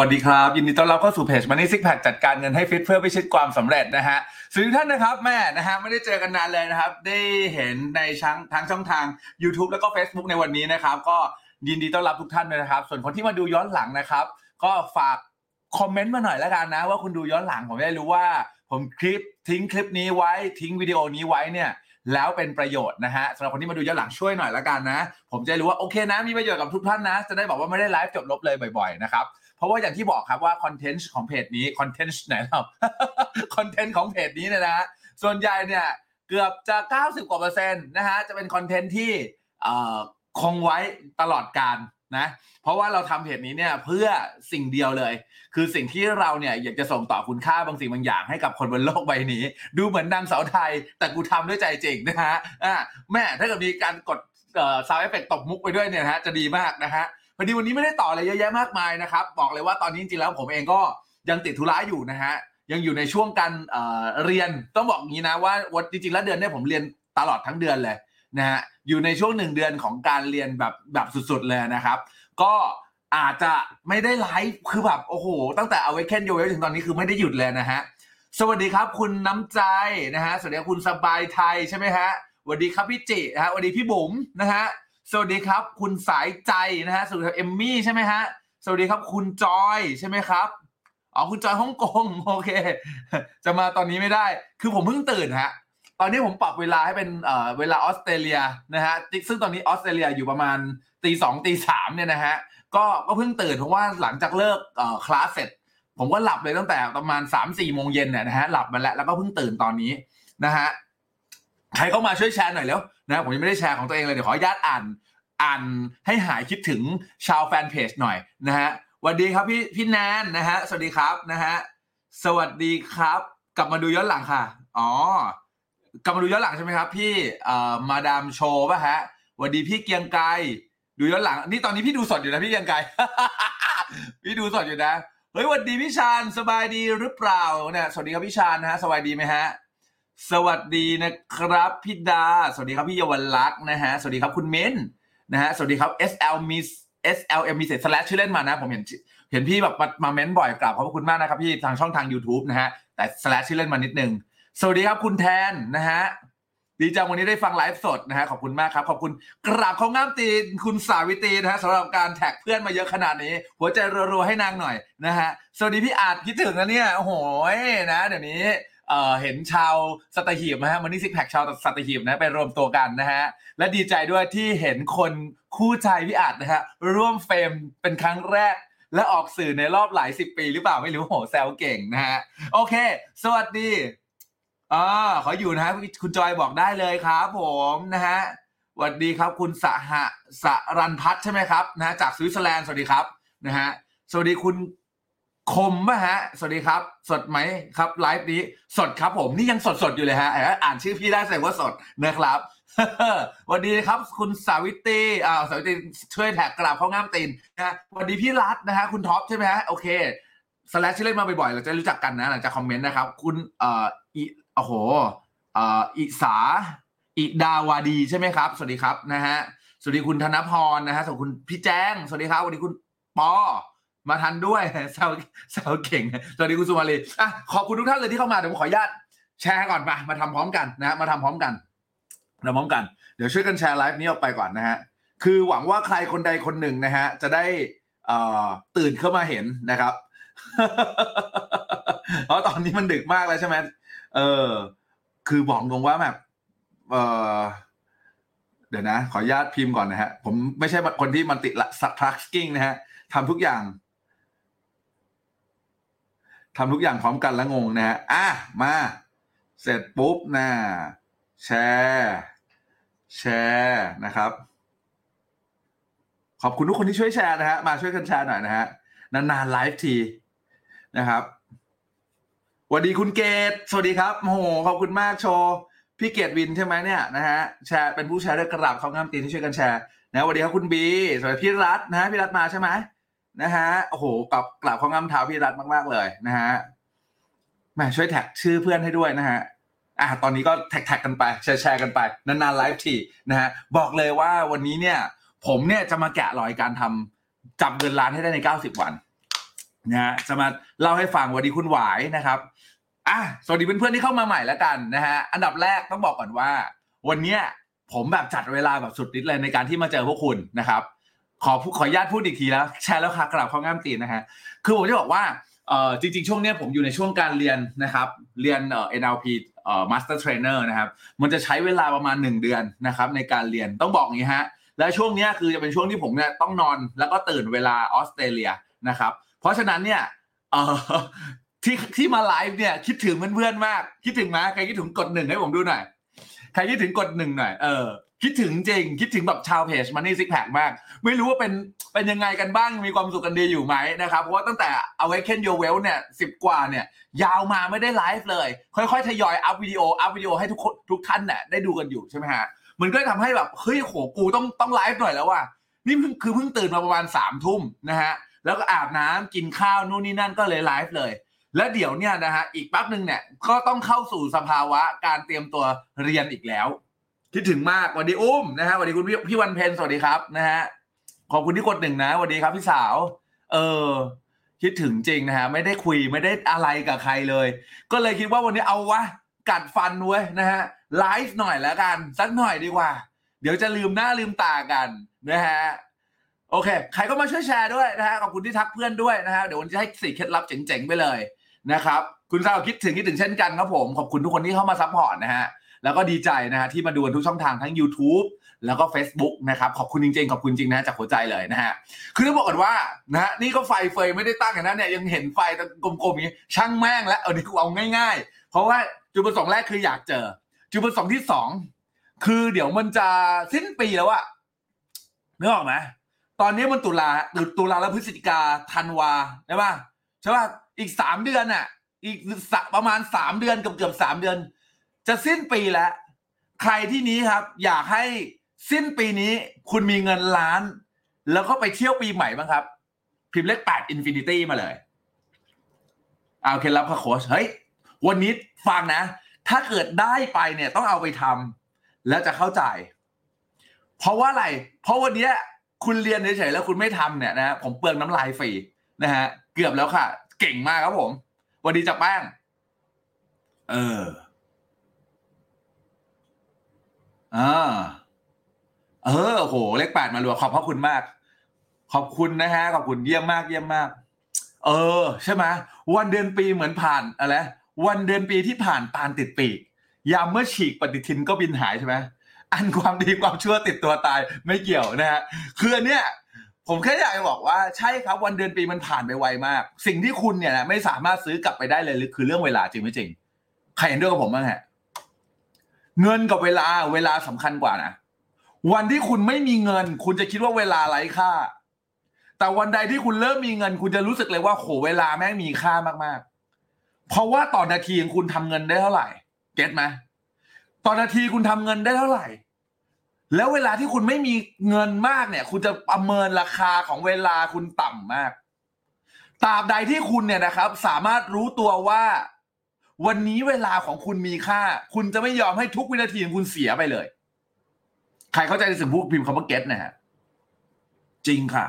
สวัสดีครับ ยินดีต้อนรับเข้าสู่เพจ Money Six Pack จัดการเงินให้ฟิตเพื่อพิชิตความสำเร็จนะฮะสวัสดีท่านนะครับแม่นะฮะไม่ได้เจอกันนานเลยนะครับ ได้เห็นในช่องทางช่องทาง YouTube แล้วก็ Facebook ในวันนี้นะครับ ก็ยินดีต้อนรับทุกท่านเลยนะครับ ส่วนคนที่มาดูย้อนหลังนะครับ ก็ฝากคอมเมนต์มาหน่อยแล้วกันนะ ว่าคุณดูย้อนหลังผมได้รู้ว่า ผมคลิปทิ้งคลิปนี้ไว้ทิ้งวิดีโอนี้ไว้เนี่ยแล้วเป็นประโยชน์นะฮะสำหรับคนที่มาดูย้อนหลังช่วยหน่อยแล้วกันนะ ผมจะรู้ว่าโอเคนะมีประโยชน์กับทุกท่านนะ จะได้บอกว่าไม่ได้ไลฟ์จบลบเลยบ่อยๆนะครับ เพราะว่าอย่างที่บอกครับว่า content ของเพจนี้ content ไหนเรา content ของเพจนี้เนี่ยนะฮะส่วนใหญ่เนี่ยเกือบจะ 90 กว่าเปอร์เซ็นต์นะฮะจะเป็น content ที่เอ่อคงไว้ตลอดกาลนะเพราะว่าเราทำเพจนี้เนี่ยเพื่อสิ่งเดียวเลย คือสิ่งที่เราเนี่ยอยากจะส่งต่อคุณค่าบางสิ่งบางอย่างให้กับคนบนโลกใบนี้ ดูเหมือนนางสาวไทย แต่กูทำด้วยใจจริงนะฮะอ่าแม่ถ้าเกิดมีการกดเอ่อซาวเอฟเฟกตบมุกไปด้วยเนี่ยนะฮะจะดีมากนะฮะ พอดีวันนี้ไม่ได้ต่ออะไรเยอะแยะมากมายนะครับ บอกเลยว่าตอนนี้จริงๆแล้วผมเองก็ยังติดธุระอยู่นะฮะยังอยู่ในช่วงการเเรียนต้องบอกงี้นะว่าวันจริงๆแล้วเดือนนี้ผมเรียนตลอดทั้งเดือนเลยนะฮะอยู่ในช่วงหนึ่งเดือนของการเรียนแบบแบบสุดๆเลยนะครับ ก็อาจจะไม่ได้ไลฟ์คือแบบโอ้โห ตั้งแต่ Awaken Your Way ถึงตอนนี้คือไม่ได้หยุดเลยนะฮะสวัสดีครับคุณน้ำใจนะฮะสวัสดีคุณสบายไทยใช่ไหมฮะสวัสดีครับพี่จินะฮะสวัสดีพี่บุ๋มนะฮะ สวัสดีครับ คุณสายใจนะฮะสวัสดีครับเอมมี่ใช่ไหมฮะสวัสดีครับคุณจอยใช่ไหมครับอ๋อคุณจอยฮ่องกงโอเค จะมาตอนนี้ไม่ได้ คือผมเพิ่งตื่นฮะตอนนี้ผมปรับเวลาให้เป็นเอ่อเวลาออสเตรเลียนะฮะซึ่งตอนนี้ออสเตรเลียอยู่ประมาณตีสองตีสามเนี่ยนะฮะก็ก็เพิ่งตื่นเพราะว่าหลังจากเลิกเอ่อคลาสเสร็จผมก็หลับเลยตั้งแต่ประมาณ3ามสี่โมงเย็นเนี่ยนะฮะหลับมาแล้วแล้วก็เพิ่งตื่นตอนนี้นะฮะใครเข้ามาช่วยแชร์หน่อยแล้วนะผมยังไม่ได้แชร์ของตัวเองเลยเดี๋ยวขออนุญาตอ่าน อ่านให้หายคิดถึงชาวแฟนเพจหน่อยนะฮะวัสดีครับพี่พี่แนนนะฮะสวัสดีครับนะฮะสวัสดีครับ กลับมาดูย้อนหลังค่ะอ๋อกลับมาดูย้อนหลังใช่ไหมครับ พี่เอ่อมาดามโชว์ป่ะฮะวัสดีพี่เกียงไกรดูย้อนหลัง นี่ตอนนี้พี่ดูสดอยู่นะพี่เกียงไกรพี่ดูสดอยู่นะเฮ้ยวัสดีพี่ชาญสบายดีหรือเปล่าเนี่ยสวัสดีครับพี่ชาญนะฮะสบายดีไหมฮะสวัสดีนะครับพี่ดา สวัสดีครับพี่เยาวลักษณ์นะฮะสวัสดีครับคุณเม้น นะฮะสวัสดีครับ SL มี SLM มีเศษ slash ชื่อเล่นมานะ ผมเห็นเห็นพี่แบบมามาเม้นบ่อยกราบขอบพระคุณมากนะครับพี่ทางช่องทาง YouTube นะฮะแต่ slash ชื่อเล่นมานิดนึง สวัสดีครับคุณแทนนะฮะดีจังวันนี้ได้ฟังไลฟ์สดนะฮะขอบคุณมากครับ ขอบคุณกราบของงามตีนคุณสาวิตรีนะฮะสำหรับการแท็กเพื่อนมาเยอะขนาดนี้ หัวใจรัวๆให้นางหน่อยนะฮะสวัสดีพี่อาจคิดถึงนะเนี่ยโอ้โหนะ เดี๋ยวนี้ เห็นชาวสัตหีบนะฮะ Money Sixpack ชาวสัตหีบนะไปรวมตัวกันนะฮะและดีใจด้วยที่เห็นคนคู่ใจพี่อาจนะฮะร่วมเฟรมเป็นครั้งแรกและออกสื่อในรอบหลายสิบปีหรือเปล่าไม่รู้โหแซวเก่งนะฮะโอเค สวัสดีอ่าขออยู่นะฮะคุณจอยบอกได้เลยครับผมนะฮะสวัสดีครับคุณสหสรันพัฒน์ใช่ไหมครับนะะจากสวิตเซอร์แลนด์สวัสดีครับนะฮะสวัสดีคุณ คมป่ะฮะ สวัสดีครับ สดไหมครับไลฟ์นี้สดครับผมนี่ยังสดสดอยู่เลยฮะอ่านชื่อพี่ได้แสดงว่าสดนะครับสวัสดีครับคุณสาวิตรีอ่าสาวิตรีช่วยแท็กกราบเข้าง่ามตีนนะสวัสดีพี่รัตนะฮะคุณท็อปใช่ไหมฮะโอเคสแลชชื่อเล่นมาบ่อยๆเราจะรู้จักกันนะหลังจากคอมเมนต์นะครับ คุณเอ่ออีโอ้โหเอ่ออิสาอิดาวาดีใช่ไหมครับ สวัสดีครับนะฮะสวัสดีคุณธนพรนะฮะสวัสดีคุณพี่แจ้งสวัสดีครับสวัสดีคุณปอ มาทันด้วยแซวแซวเก่งสวัสดีคุณสุมาลีอะขอบคุณทุกท่านเลยที่เข้ามาเดี๋ยวผมขออนุญาตแชร์ก่อนมามาทำพร้อมกันนะฮะมาทำพร้อมกันเราพร้อมกันเดี๋ยวช่วยกันแชร์ไลฟ์นี้ออกไปก่อนนะฮะคือหวังว่าใครคนใดคนหนึ่งนะฮะจะได้เอ่อตื่นเข้ามาเห็นนะครับเพราะตอนนี้มันดึกมากแล้วใช่ไหมเออ คือบอกตรงว่าแบบเออเดี๋ยวนะ ขออนุญาตพิมพ์ก่อนนะฮะ ผมไม่ใช่คนที่มันติดสักทักกิ้งนะฮะทำทุกอย่าง ทำทุกอย่างพร้อมกันแล้วงงนะฮะอะมา เสร็จปุ๊บนะแชร์แชร์นะครับ ขอบคุณทุกคนที่ช่วยแชร์นะฮะมาช่วยกันแชร์หน่อยนะฮะนานๆไลฟ์ทีนะครับสวัสดีคุณเกตสวัสดีครับโอ้โหขอบคุณมากโชว์พี่เกตวินใช่ไหมเนี่ยนะฮะแชร์เป็นผู้แชร์ด้วยกระดาบเขางามตีนที่ช่วยกันแชร์นะสวัสดีครับคุณบีสวัสดีพี่รัตนะฮะพี่รัตมาใช่ไหม นะฮะโอ้โหกับกราบเขางามเท้าพี่รัตน์มาก ๆ เลยนะฮะแม่ช่วยแท็กชื่อเพื่อนให้ด้วยนะฮะอะตอนนี้ก็แท็กแท็กกันไปแชร์แชร์กันไปนานๆไลฟ์ทีนะฮะบอกเลยว่าวันนี้เนี่ย ผมเนี่ยจะมาแกะรอยการทำจับเงินล้านให้ได้ใน 90 วันนะฮะจะมาเล่าให้ฟังสวัสดีคุณหวายนะครับอะสวัสดีเพื่อนๆที่เข้ามาใหม่แล้วกันนะฮะอันดับแรกต้องบอกก่อนว่า วันเนี้ยผมแบบจัดเวลาแบบสุดฤทธิ์เลยในการที่มาเจอพวกคุณนะครับ ขอขออนุญาตพูดอีกทีแล้วแชร์แล้วค่ะกลับเข้าง่ามตีนนะฮะคือผมจะบอกว่าเอ่อจริง ๆ ช่วงนี้ผมอยู่ในช่วงการเรียนนะครับเรียนเอ่อ NLP เอ่อ Master Trainer นะครับมันจะใช้เวลาประมาณ 1 เดือนนะครับในการเรียนต้องบอกอย่างนี้ฮะและช่วงนี้คือจะเป็นช่วงที่ผมเนี่ยต้องนอนแล้วก็ตื่นเวลาออสเตรเลียนะครับเพราะฉะนั้นเนี่ยเอ่อที่ที่มาไลฟ์เนี่ยคิดถึงเพื่อนๆมาก คิดถึงไหมใครคิดถึงกดหนึ่งให้ผมดูหน่อยใครคิดถึงกดหนึ่งหน่อยเออ คิดถึงจริง คิดถึงแบบชาวเพจ Money Sixpack มาก ไม่รู้ว่าเป็นเป็นยังไงกันบ้างมีความสุขกันดีอยู่ไหมนะครับ เพราะว่าตั้งแต่ Awaken Your Wealth เนี่ยสิบกว่าเนี่ย ยาวมาไม่ได้ไลฟ์เลย ค่อยๆ ทยอยอัพวิดีโออัพวิดีโอให้ทุกคนทุกท่านเนี่ยได้ดูกันอยู่ใช่ไหมฮะ มันก็ทำให้แบบ เฮ้ยโหกูต้องต้องไลฟ์หน่อยแล้วว่ะนี่เพิ่งคือเพิ่งตื่นมาประมาณสามทุ่มนะฮะแล้วก็อาบน้ำกินข้าวนู่นนี่นั่นก็เลยไลฟ์เลย แล้วเดี๋ยวเนี่ยนะฮะอีกแป๊บหนึ่งเนี่ยก็ต้องเข้าสู่สภาวะการเตรียมตัวเรียนอีกแล้ว คิดถึงมากสวัสดีอุ้มนะฮะสวัสดีคุณพี่พี่วันเพนสวัสดีครับนะฮะขอบคุณที่กดหนึ่งนะสวัสดีครับพี่สาว เออ คิดถึงจริงนะฮะไม่ได้คุยไม่ได้อะไรกับใครเลย ก็เลยคิดว่าวันนี้เอาวะกัดฟันเว้ยนะฮะไลฟ์หน่อยแล้วกันสักหน่อยดีกว่า เดี๋ยวจะลืมหน้าลืมตากันนะฮะโอเค ใครก็มาช่วยแชร์ด้วยนะฮะขอบคุณที่แท็กเพื่อนด้วยนะฮะเดี๋ยววันนี้จะให้สี่เคล็ดลับเจ๋งๆไปเลยนะครับ คุณสาวคิดถึงคิดถึงเช่นกันครับผม ขอบคุณทุกคนที่เข้ามา support นะฮะ แล้วก็ดีใจนะฮะที่มาดูทุกช่องทางทั้ง YouTube แล้วก็ Facebook นะครับขอบคุณจริงๆ ขอบคุณจริงนะจากหัวใจเลยนะฮะคือต้องบอกก่อนว่านะฮะนี่ก็ไฟเฟยไม่ได้ตั้งอย่างนั้นเนี่ยยังเห็นไฟตกลมๆอย่างนี้ช่างแม่งแล้วเอาดีกูเอาง่าย ๆ เพราะว่าจุดประสงค์แรกคืออยากเจอ จุดประสงค์ที่สองคือเดี๋ยวมันจะสิ้นปีแล้วอะนึกออกไหมตอนนี้มันตุลาตุลาแล้วพฤศจิกาธันวาใช่ป่ะใช่ป่ะอีกสามเดือนอะอีกประมาณสามเดือนเกือบเกือบสามเดือน จะสิ้นปีแล้ว ใครที่นี้ครับ อยากให้สิ้นปีนี้คุณมีเงินล้าน แล้วก็ไปเที่ยวปีใหม่บ้างครับ พิมพ์เลขแปด infinity มาเลยเอาเคล็ดลับค่ะโค้ชเฮ้ย วันนี้ฟังนะ ถ้าเกิดได้ไปเนี่ยต้องเอาไปทำแล้วจะเข้าใจ เพราะว่าอะไร เพราะวันนี้คุณเรียนเฉยๆแล้วคุณไม่ทำเนี่ยนะผมเปลืองน้ำลายฟรีนะฮะ เกือบแล้วค่ะ เก่งมากครับผม วันนี้จะแป้ง เออ อ่าเออโหเลขแปดมารัวขอบพระคุณมาก ขอบคุณนะฮะขอบคุณเยี่ยมมากเยี่ยมมาก เออ ใช่ไหมวันเดือนปีเหมือนผ่านอะไรวันเดือนปีที่ผ่านตาลติดปีกยามเมื่อฉีกปฏิทินก็บินหายใช่ไหมอันความดีความชั่วติดตัวตายไม่เกี่ยวนะฮะคืออันเนี้ยผมแค่อยากจะบอกว่าใช่ครับวันเดือนปีมันผ่านไปไวมาก สิ่งที่คุณเนี่ยนะไม่สามารถซื้อกลับไปได้เลยคือเรื่องเวลาจริงไม่จริง ใครเห็นด้วยกับผมบ้างฮะ เงินกับเวลาเวลาสำคัญกว่านะวันที่คุณไม่มีเงิน คุณจะคิดว่าเวลาไร้ค่า แต่วันใดที่คุณเริ่มมีเงิน คุณจะรู้สึกเลยว่าโหเวลาแม่งมีค่ามากๆ เพราะว่าต่อนาทีคุณทำเงินได้เท่าไหร่เก็ตไหมต่อนาทีคุณทำเงินได้เท่าไหร่ แล้วเวลาที่คุณไม่มีเงินมากเนี่ย คุณจะประเมินราคาของเวลาคุณต่ำมากตราบใดที่คุณเนี่ยนะครับ สามารถรู้ตัวว่า วันนี้เวลาของคุณมีค่า คุณจะไม่ยอมให้ทุกวินาทีของคุณเสียไปเลย ใครเข้าใจในสิ่งพูดพิมพ์คำว่าเก็ตนะฮะจริงค่ะ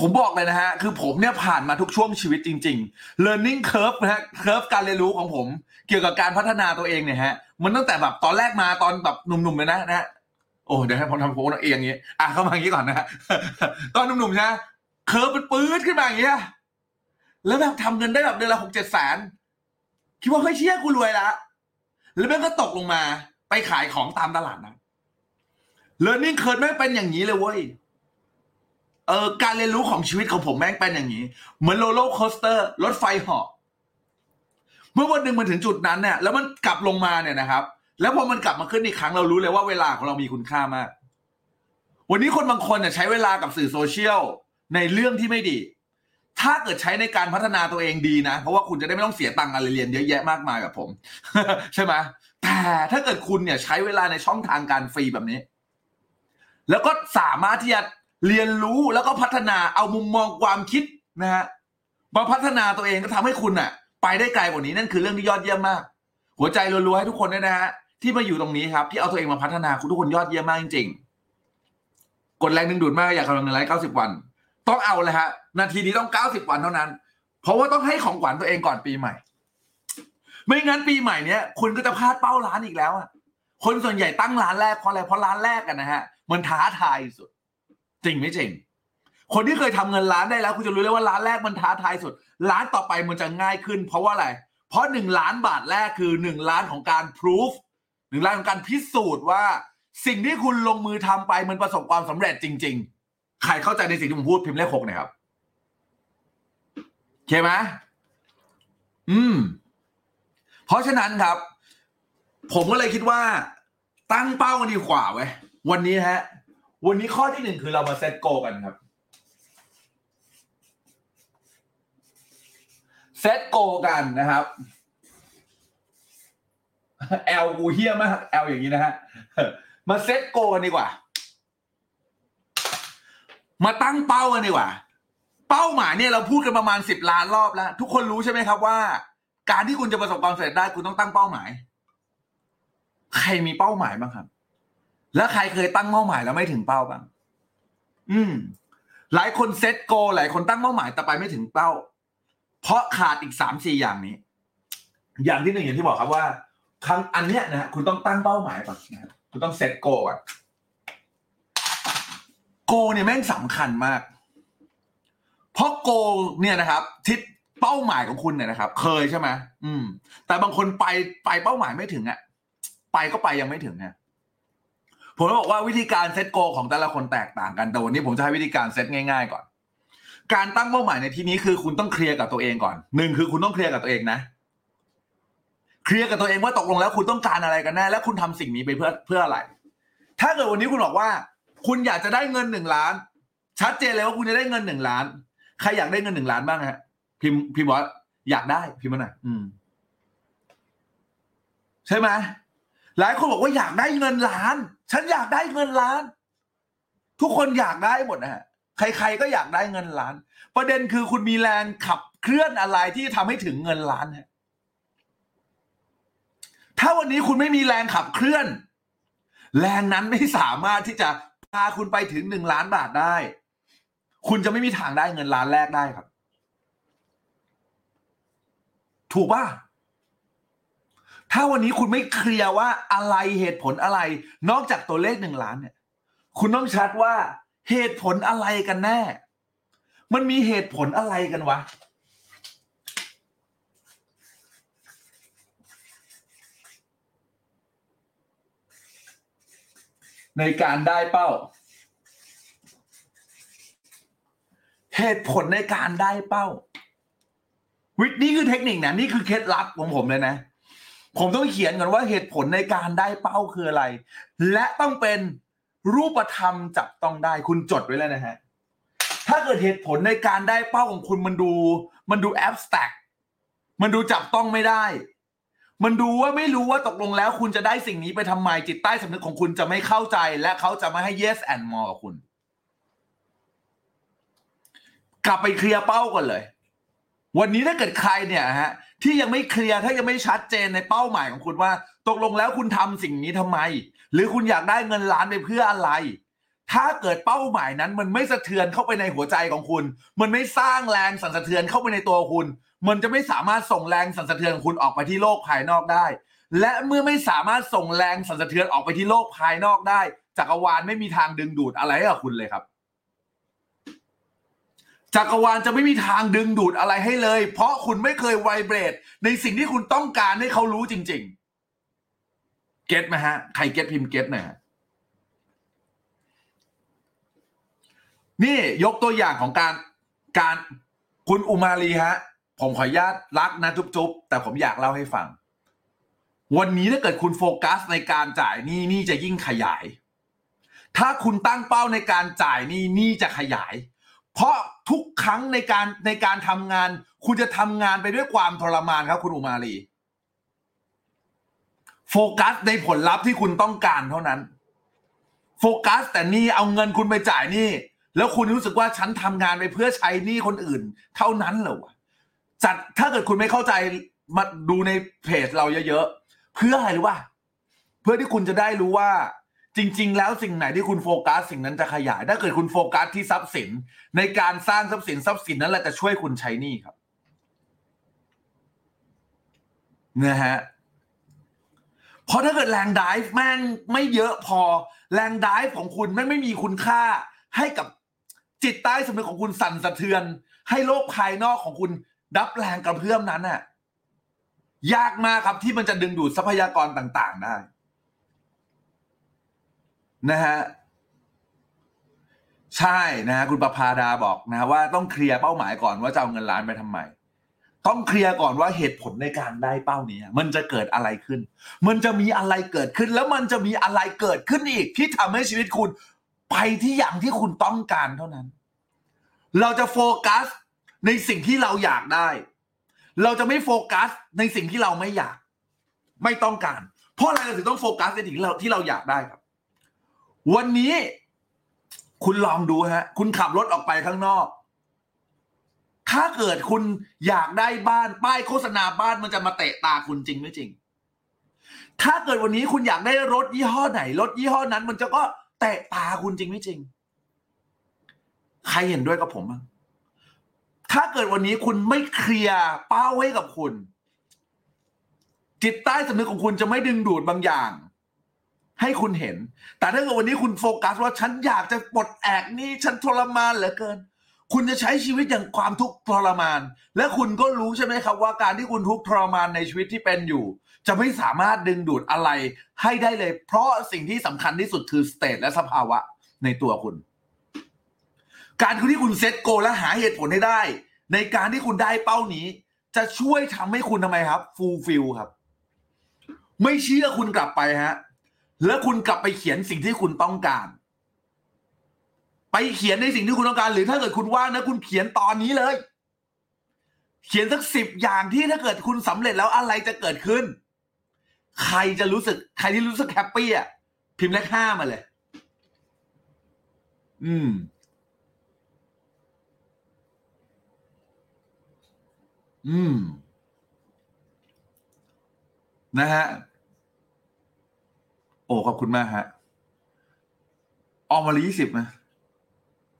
ผมบอกเลยนะฮะ คือผมเนี่ยผ่านมาทุกช่วงชีวิตจริง ๆ learning curve นะฮะ curve การเรียนรู้ของผม เกี่ยวกับการพัฒนาตัวเองเนี่ยฮะ มันตั้งแต่แบบตอนแรกมาตอนแบบหนุ่มๆเลยนะนะฮะโอ้เดี๋ยวให้ผมทำโพสเองอย่างนี้ อะเข้ามาอย่างนี้ก่อนนะฮะตอนหนุ่มๆนะเคิร์ฟมันปื๊ดขึ้นมาอย่างเงี้ยแล้วแบบทำเงินได้แบบเดือนละหกเจ็ดแสน คิดว่าเฮ้ยเชี่ยกูรวยละแล้วแม่งก็ตกลงมา ไปขายของตามตลาดนะ learning curve แม่งเป็นอย่างนี้เลยเว้ยเออการเรียนรู้ของชีวิตของผมแม่งเป็นอย่างนี้ เหมือน roller coaster รถไฟเหาะเมื่อวันหนึ่งมันถึงจุดนั้นเนี่ย แล้วมันกลับลงมาเนี่ยนะครับ แล้วพอมันกลับมาขึ้นอีกครั้งเรารู้เลยว่าเวลาของเรามีคุณค่ามาก วันนี้คนบางคนเนี่ยใช้เวลากับสื่อโซเชียลในเรื่องที่ไม่ดี ถ้าเกิดใช้ในการพัฒนาตัวเองดีนะ เพราะว่าคุณจะได้ไม่ต้องเสียตังค์อะไรเรียนเยอะแยะมากมายแบบผม ใช่ไหมแต่ถ้าเกิดคุณเนี่ยใช้เวลาในช่องทางการฟรีแบบนี้ แล้วก็สามารถที่จะเรียนรู้แล้วก็พัฒนาเอามุมมองความคิดนะฮะมาพัฒนาตัวเองก็ทำให้คุณอะไปได้ไกลกว่านี้นั่นคือเรื่องที่ยอดเยี่ยมมาก หัวใจรัวๆให้ทุกคนด้วยนะฮะที่มาอยู่ตรงนี้ครับ ที่เอาตัวเองมาพัฒนาคุณทุกคนยอดเยี่ยมมากจริงๆกดแรงดึงดูดมากอยากกำลังในไลฟ์เก้าสิบวัน ต้องเอาเลยฮะ นาทีนี้ต้องเก้าสิบวันเท่านั้น เพราะว่าต้องให้ของขวัญตัวเองก่อนปีใหม่ ไม่งั้นปีใหม่เนี้ยคุณก็จะพลาดเป้าร้านอีกแล้วอะคนส่วนใหญ่ตั้งร้านแรกเพราะอะไรเพราะร้านแรกกันนะฮะ มันท้าทายสุด จริงไม่จริง คนที่เคยทำเงินล้านได้แล้ว คุณจะรู้เลยว่าร้านแรกมันท้าทายสุด ร้านต่อไปมันจะง่ายขึ้น เพราะว่าอะไร เพราะหนึ่งล้านบาทแรกคือหนึ่งล้านของการพิสูจหนึ่งล้านของการพิสูจน์ว่า สิ่งที่คุณลงมือทำไปมันประสบความสำเร็จจริง ๆ ใครเข้าใจในสิ่งที่ผมพูดพิมพ์เลขหกหน่อยครับโอเคไหมอืม เพราะฉะนั้นครับ ผมก็เลยคิดว่า ตั้งเป้ากันดีกว่าเว้ยวันนี้ฮะ วันนี้ข้อที่หนึ่งคือเรามาเซตโกกันครับเซตโกกันนะครับแอลกูเฮี้ยมากแอลอย่างนี้นะฮะ มาเซตโกกันดีกว่า มาตั้งเป้ากันดีกว่า เป้าหมายเนี่ยเราพูดกันประมาณสิบล้านรอบแล้ว ทุกคนรู้ใช่ไหมครับว่า การที่คุณจะประสบความสำเร็จได้คุณต้องตั้งเป้าหมาย ใครมีเป้าหมายบ้างครับ แล้วใครเคยตั้งเป้าหมายแล้วไม่ถึงเป้าบ้างอืม หลายคนเซตโก หลายคนตั้งเป้าหมายแต่ไปไม่ถึงเป้า เพราะขาดอีกสามสี่อย่างนี้ อย่างที่หนึ่งอย่างที่บอกครับว่าครั้งอันเนี้ยนะฮะคุณต้องตั้งเป้าหมายก่อนนะคุณต้องเซตโกก่อน โกเนี่ยแม่งสำคัญมาก เพราะโกเนี่ยนะครับทิศเป้าหมายของคุณเนี่ยนะครับ เคยใช่ไหมอืม แต่บางคนไปไปเป้าหมายไม่ถึงอะไปก็ไปยังไม่ถึงเนี่ยผมจะบอกว่าวิธีการเซตโกของแต่ละคนแตกต่างกันแต่วันนี้ผมจะให้วิธีการเซตง่าย ๆ ก่อน การตั้งเป้าหมายในที่นี้คือคุณต้องเคลียร์กับตัวเองก่อนหนึ่งคือคุณต้องเคลียร์กับตัวเองนะเคลียร์กับตัวเองว่าตกลงแล้วคุณต้องการอะไรกันแน่และคุณทำสิ่งนี้ไปเพื่อเพื่ออะไร ถ้าเกิดวันนี้คุณบอกว่า คุณอยากจะได้เงินหนึ่งล้าน ชัดเจนเลยว่าคุณจะได้เงินหนึ่งล้าน ใครอยากได้เงินหนึ่งล้านบ้างฮะ พิมพ์พิมพ์ว่าอยากได้พิมพ์มาหน่อยอืม ใช่ไหมหลายคนบอกว่าอยากได้เงินล้าน ฉันอยากได้เงินล้าน ทุกคนอยากได้หมดนะฮะใครๆก็อยากได้เงินล้าน ประเด็นคือคุณมีแรงขับเคลื่อนอะไรที่ทำให้ถึงเงินล้านฮะถ้าวันนี้คุณไม่มีแรงขับเคลื่อน แรงนั้นไม่สามารถที่จะ พาคุณไปถึงหนึ่งล้านบาทได้ คุณจะไม่มีทางได้เงินล้านแรกได้ครับ ถูกป่ะถ้าวันนี้คุณไม่เคลียร์ว่าอะไรเหตุผลอะไร นอกจากตัวเลขหนึ่งล้านเนี่ย คุณต้องชัดว่าเหตุผลอะไรกันแน่ มันมีเหตุผลอะไรกันวะ ในการได้เป้า เหตุผลในการได้เป้า วิธีนี้คือเทคนิคนะนี่คือเคล็ดลับของผมเลยนะ ผมต้องเขียนก่อนว่าเหตุผลในการได้เป้าคืออะไร และต้องเป็นรูปธรรมจับต้องได้คุณจดไว้แล้วนะฮะ ถ้าเกิดเหตุผลในการได้เป้าของคุณมันดู มันดูแอบสแต็กมันดูจับต้องไม่ได้ มันดูว่าไม่รู้ว่าตกลงแล้วคุณจะได้สิ่งนี้ไปทำไมจิตใต้สำนึกของคุณจะไม่เข้าใจ และเขาจะไม่ให้ yes and more กับคุณ กลับไปเคลียร์เป้าก่อนเลย วันนี้ถ้าเกิดใครเนี่ยฮะ ที่ยังไม่เคลียร์ถ้ายังไม่ชัดเจนในเป้าหมายของคุณว่า ตกลงแล้วคุณทำสิ่งนี้ทำไม หรือคุณอยากได้เงินล้านไปเพื่ออะไร ถ้าเกิดเป้าหมายนั้น มันไม่สะเทือนเข้าไปในหัวใจของคุณ มันไม่สร้างแรงสั่นสะเทือนเข้าไปในตัวคุณ มันจะไม่สามารถส่งแรงสั่นสะเทือนของคุณออกไปที่โลกภายนอกได้ และเมื่อไม่สามารถส่งแรงสั่นสะเทือนออกไปที่โลกภายนอกได้จักรวาลไม่มีทางดึงดูดอะไรให้กับคุณเลยครับจักรวาลจะไม่มีทางดึงดูดอะไรให้เลย เพราะคุณไม่เคยไวเบรดในสิ่งที่คุณต้องการให้เขารู้จริง ๆ เก็ตไหมฮะ ใครเก็ตพิมพ์เก็ตหน่อยฮะนี่ยกตัวอย่างของการการคุณอุมาลีฮะ ผมขออนุญาตรักนะจุ๊บๆ แต่ผมอยากเล่าให้ฟัง วันนี้ถ้าเกิดคุณโฟกัสในการจ่ายหนี้หนี่จะยิ่งขยาย ถ้าคุณตั้งเป้าในการจ่ายหนี้หนี่จะขยาย เพราะทุกครั้งในการในการทำงาน คุณจะทำงานไปด้วยความทรมานครับคุณอุมาลีโฟกัสในผลลัพธ์ที่คุณต้องการเท่านั้น โฟกัสแต่นี่เอาเงินคุณไปจ่ายนี่ แล้วคุณรู้สึกว่าฉันทำงานไปเพื่อใช้นี้คนอื่น เท่านั้นเหรอวะ จัดถ้าเกิดคุณไม่เข้าใจมาดูในเพจเราเยอะๆเพื่ออะไรรู้ป่ะเพื่อที่คุณจะได้รู้ว่า จริง ๆ แล้วสิ่งไหนที่คุณโฟกัสสิ่งนั้นจะขยาย ถ้าเกิดคุณโฟกัสที่ทรัพย์สิน ในการสร้างทรัพย์สินทรัพย์สินนั้นแหละจะช่วยคุณใช้นี้ครับนะฮะเพราะถ้าเกิดแรงดิฟแม่งไม่เยอะพอแรงดิฟของคุณแม่งไม่มีคุณค่าให้กับจิตใต้สำนึกของคุณสั่นสะเทือน ให้โลกภายนอกของคุณ ดับแรงกระเพื่อมนั้นน่ะยากมากครับที่มันจะดึงดูดทรัพยากรต่างๆได้นะฮะใช่นะฮะคุณประพาดาบอกนะว่าต้องเคลียร์เป้าหมายก่อนว่าจะเอาเงินล้านไปทำไม ต้องเคลียร์ก่อนว่าเหตุผลในการได้เป้านี้ มันจะเกิดอะไรขึ้น มันจะมีอะไรเกิดขึ้น แล้วมันจะมีอะไรเกิดขึ้นอีก ที่ทำให้ชีวิตคุณ ไปที่อย่างที่คุณต้องการเท่านั้น เราจะโฟกัส ในสิ่งที่เราอยากได้ เราจะไม่โฟกัสในสิ่งที่เราไม่อยาก ไม่ต้องการ เพราะอะไรเราถึงต้องโฟกัสในสิ่งที่เราที่เราอยากได้ครับ วันนี้คุณลองดูฮะ คุณขับรถออกไปข้างนอก ถ้าเกิดคุณอยากได้บ้าน ป้ายโฆษณาบ้านมันจะมาเตะตาคุณจริงไม่จริง ถ้าเกิดวันนี้คุณอยากได้รถยี่ห้อไหน รถยี่ห้อนั้น มันจะก็เตะตาคุณจริงไม่จริง ใครเห็นด้วยกับผมบ้าง ถ้าเกิดวันนี้คุณไม่เคลียร์เป้าให้กับคุณ จิตใต้สำนึกของคุณจะไม่ดึงดูดบางอย่าง ให้คุณเห็น แต่ถ้าเกิดวันนี้คุณโฟกัสว่าฉันอยากจะปลดแอกนี่ฉันทรมานเหลือเกิน คุณจะใช้ชีวิตอย่างความทุกข์ทรมาน และคุณก็รู้ใช่ไหมครับ ว่าการที่คุณทุกข์ทรมานในชีวิตที่เป็นอยู่ จะไม่สามารถดึงดูดอะไรให้ได้เลย เพราะสิ่งที่สำคัญที่สุดคือ state และสภาวะในตัวคุณ การที่คุณ set goal และหาเหตุผลให้ได้ ในการที่คุณได้เป้านี้ จะช่วยทำให้คุณทำไมครับ fulfill ครับ ไม่เชื่อคุณกลับไปฮะ แล้วคุณกลับไปเขียนสิ่งที่คุณต้องการ ไปเขียนในสิ่งที่คุณต้องการ หรือถ้าเกิดคุณว่างนะคุณเขียนตอนนี้เลย เขียนสักสิบอย่างที่ถ้าเกิดคุณสำเร็จแล้วอะไรจะเกิดขึ้น ใครจะรู้สึก ใครที่รู้สึกแฮปปี้อะพิมพ์เลขห้ามาเลย อืม อืม นะฮะ โอ้ขอบคุณมากฮะ ออกมาลียี่สิบนะ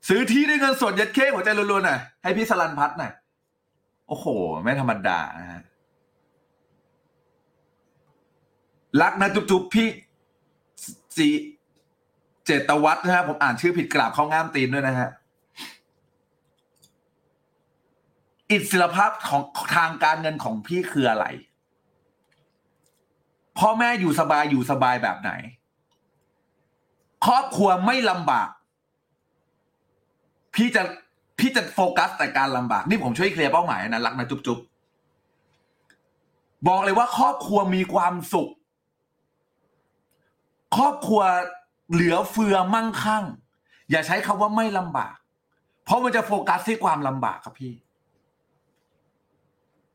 ซื้อที่ด้วยเงินสดยัดเค้หัวใจรัวๆหน่อยให้พี่สลันพัฒน์หน่อยโอ้โห ไม่ธรรมดานะฮะ รักนะจุ๊บๆพี่สีเจตวัฒน์นะฮะ ผมอ่านชื่อผิดกราบเข้าง่ามตีนด้วยนะฮะ อิสรภาพของทางการเงินของพี่คืออะไรพ่อแม่อยู่สบายอยู่สบายแบบไหน ครอบครัวไม่ลำบาก พี่จะพี่จะโฟกัสแต่การลำบาก นี่ผมช่วยเคลียร์เป้าหมายนะรักนะจุ๊บจุ๊บบอกเลยว่าครอบครัวมีความสุข ครอบครัวเหลือเฟือมั่งคั่ง อย่าใช้คำว่าไม่ลำบาก เพราะมันจะโฟกัสที่ความลำบากครับพี่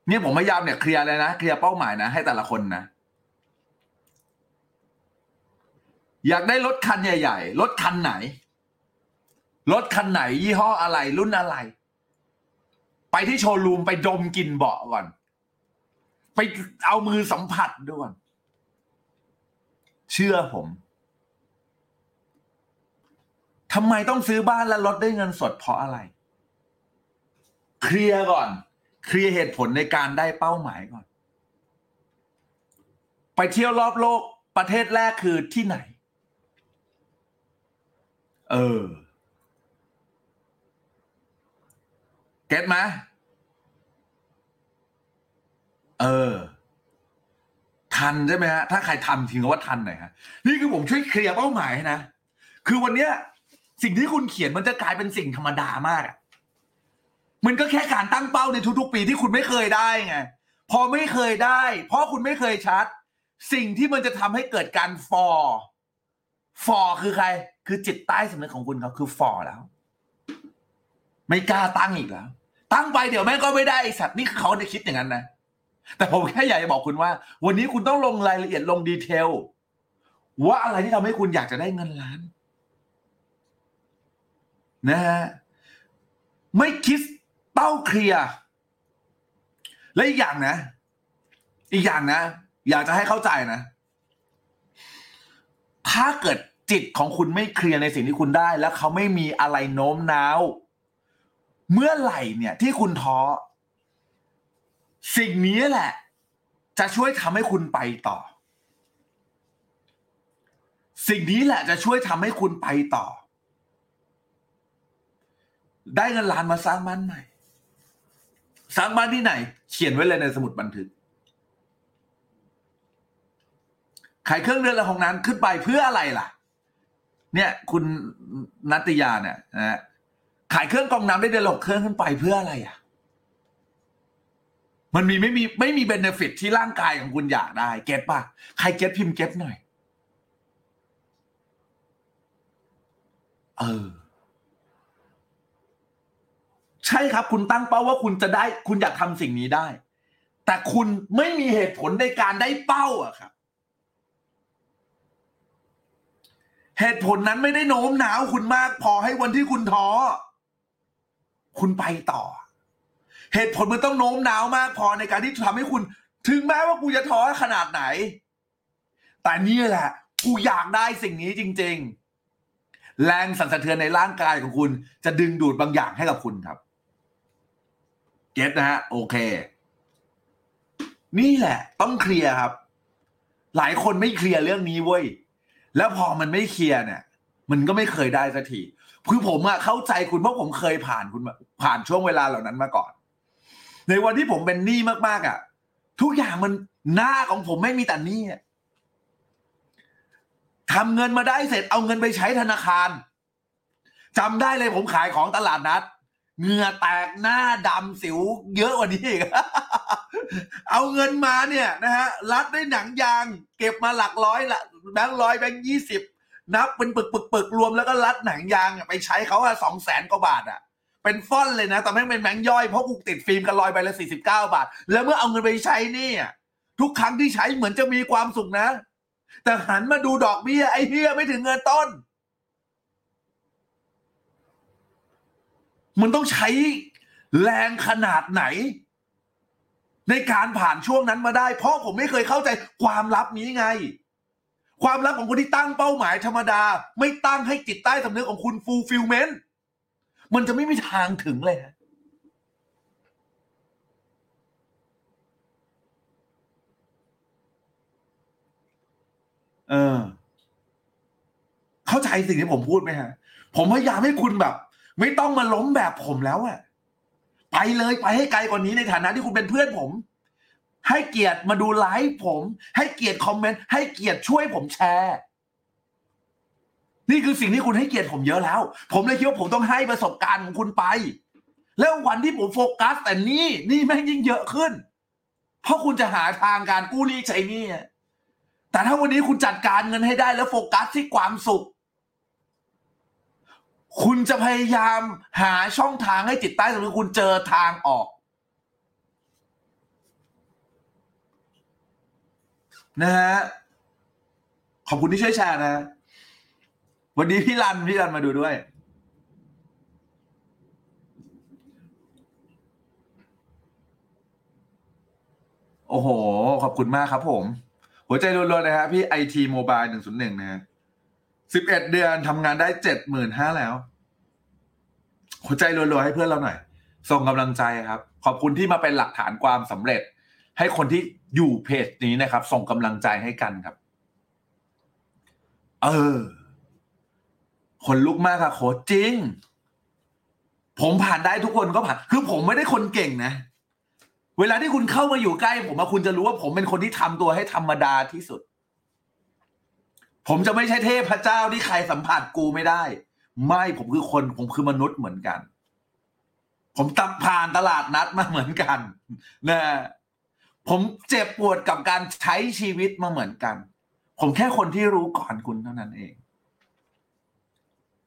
นี่ยผมพยายามเนี่ยเคลียร์เลยนะเคลียร์เป้าหมายนะให้แต่ละคนนะ อยากได้รถคันใหญ่ ๆ รถคันไหน รถคันไหน ยี่ห้ออะไรรุ่นอะไร ไปที่โชว์รูมไปดมกลิ่นเบาะก่อน ไปเอามือสัมผัสด้วยก่อนเชื่อผมทำไมต้องซื้อบ้านและรถได้เงินสดเพราะอะไร เคลียร์ก่อน เคลียร์เหตุผลในการได้เป้าหมายก่อน ไปเที่ยวรอบโลกประเทศแรกคือที่ไหน เออ เก็ตไหมเออ ทันใช่ไหมฮะ ถ้าใครทันทีก็ว่าทันหน่อยฮะ นี่คือผมช่วยเคลียร์เป้าหมายนะ คือวันเนี้ย สิ่งที่คุณเขียนมันจะกลายเป็นสิ่งธรรมดามากอะ มันก็แค่การตั้งเป้าในทุกๆ ปีที่คุณไม่เคยได้ไงพอไม่เคยได้ เพราะคุณไม่เคยชัด สิ่งที่มันจะทำให้เกิดการฟอร์ฟอร์คือใคร คือจิตใต้สำนึกของคุณเขาคือฟอร์แล้ว ไม่กล้าตั้งอีกแล้ว ตั้งไปเดี๋ยวแม่งก็ไม่ได้ไอ้สัตว์นี่เขาจะคิดอย่างนั้นนะแต่ผมแค่อยากจะบอกคุณว่า วันนี้คุณต้องลงรายละเอียดลงดีเทลว่าอะไรที่ทำให้คุณอยากจะได้เงินล้าน นะฮะไม่คิด เป้าเคลียร์และอีกอย่างนะ อีกอย่างนะ อยากจะให้เข้าใจนะ ถ้าเกิดจิตของคุณไม่เคลียร์ในสิ่งที่คุณได้ แล้วเขาไม่มีอะไรโน้มน้าว เมื่อไหร่เนี่ย ที่คุณท้อ สิ่งนี้แหละ จะช่วยทำให้คุณไปต่อ สิ่งนี้แหละ จะช่วยทำให้คุณไปต่อ ได้เงินล้านมาสร้างบ้านใหม่ สร้างบ้านที่ไหน เขียนไว้เลยในสมุดบันทึก ขายเครื่องเรือนละของนั้นขึ้นไปเพื่ออะไรล่ะ เนี่ย คุณนัตยาเนี่ยนะขายเครื่องกรองน้ำได้เดือนละหกเครื่องขึ้นไปเพื่ออะไรอะ มันมีไม่มีไม่มีเบนฟิตที่ร่างกายของคุณอยากได้ เก็ตป่ะ ใครเก็ตพิมพ์เก็ตหน่อย เออ ใช่ครับ คุณตั้งเป้าว่าคุณจะได้ คุณอยากทำสิ่งนี้ได้ แต่คุณไม่มีเหตุผลในการได้เป้าอะครับ เหตุผลนั้นไม่ได้โน้มน้าวคุณมาก พอให้วันที่คุณท้อคุณไปต่อ เหตุผลมันต้องโน้มน้าวมากพอในการที่จะทำให้คุณ ถึงแม้ว่ากูจะท้อขนาดไหน แต่นี่แหละกูอยากได้สิ่งนี้จริง ๆ แรงสั่นสะเทือนในร่างกายของคุณ จะดึงดูดบางอย่างให้กับคุณครับ เก็ตนะฮะโอเค นี่แหละ ต้องเคลียร์ครับ หลายคนไม่เคลียร์เรื่องนี้เว้ยแล้วพอมันไม่เคลียร์เนี่ย มันก็ไม่เคยได้สักทีคือผมอะเข้าใจคุณเพราะผมเคยผ่านคุณผ่านช่วงเวลาเหล่านั้นมาก่อน ในวันที่ผมเป็นหนี้มากๆอะทุกอย่างมันหน้าของผมไม่มีแต่หนี้ทำเงินมาได้เสร็จเอาเงินไปใช้ธนาคารจำได้เลยผมขายของตลาดนัด เหงื่อแตกหน้าดำสิวเยอะกว่านี้อีก เอาเงินมาเนี่ยนะฮะรัดด้วยหนังยาง เก็บมาหลักร้อยละแบงค์ร้อยแบงค์ยี่สิบนับเป็นปึกปึกปึกรวมแล้วก็รัดหนังยางไปใช้เขาอะสองแสนกว่าบาทอะเป็นฟ่อนเลยนะแต่ไม่งเป็นแบงค์ย่อยเพราะกูติดฟิล์มกันลอยไปละสี่สิบเก้าบาท แล้วเมื่อเอาเงินไปใช้นี่ทุกครั้งที่ใช้เหมือนจะมีความสุขนะ แต่หันมาดูดอกเบี้ยไอ้เฮียไม่ถึงเงินต้น มันต้องใช้แรงขนาดไหน ในการผ่านช่วงนั้นมาได้ เพราะผมไม่เคยเข้าใจความลับนี้ไง ความลับของคนที่ตั้งเป้าหมายธรรมดา ไม่ตั้งให้จิตใต้สำนึกของคุณ fulfillment มันจะไม่มีทางถึงเลยฮะเออ เข้าใจสิ่งที่ผมพูดไหมฮะ ผมพยายามให้คุณแบบ ไม่ต้องมาล้มแบบผมแล้วอะไปเลยไปให้ไกลกว่านี้ในฐานะที่คุณเป็นเพื่อนผม ให้เกียรติมาดูไลฟ์ผม ให้เกียรติคอมเมนต์ให้เกียรติช่วยผมแชร์นี่คือสิ่งที่คุณให้เกียรติผมเยอะแล้ว ผมเลยคิดว่าผมต้องให้ประสบการณ์ของคุณไป แล้ววันที่ผมโฟกัส แต่นี่นี่แม่งยิ่งเยอะขึ้น เพราะคุณจะหาทางการกู้หนี้ใช้หนี่แต่ถ้าวันนี้คุณจัดการเงินให้ได้แล้วโฟกัสที่ความสุข คุณจะพยายามหาช่องทางให้จิตใต้สำนึกคุณเจอทางออก นะฮะขอบคุณที่ช่วยแชร์นะ วันนี้พี่รันพี่รันมาดูด้วย โอ้โห ขอบคุณมากครับผม หัวใจรัวๆนะฮะพี่ไอทีโมบายหนึ่งศูนย์หนึ่งนะฮะ สิบเอ็ดเดือนทำงานได้เจ็ดหมื่นห้าแล้ว หัวใจรัวๆให้เพื่อนเราหน่อย ส่งกำลังใจครับ ขอบคุณที่มาเป็นหลักฐานความสำเร็จ ให้คนที่อยู่เพจนี้นะครับ ส่งกำลังใจให้กันครับ เออ คนลุกมากค่ะโคจริง ผมผ่านได้ทุกคนก็ผ่าน คือผมไม่ได้คนเก่งนะ เวลาที่คุณเข้ามาอยู่ใกล้ ผมอะคุณจะรู้ว่าผมเป็นคนที่ทำตัวให้ธรรมดาที่สุด ผมจะไม่ใช่เทพเจ้าที่ใครสัมผัสกูไม่ได้ ไม่ผมคือคนผมคือมนุษย์เหมือนกัน ผมตับผ่านตลาดนัดมาเหมือนกันนะผมเจ็บปวดกับการใช้ชีวิตมาเหมือนกัน ผมแค่คนที่รู้ก่อนคุณเท่านั้นเอง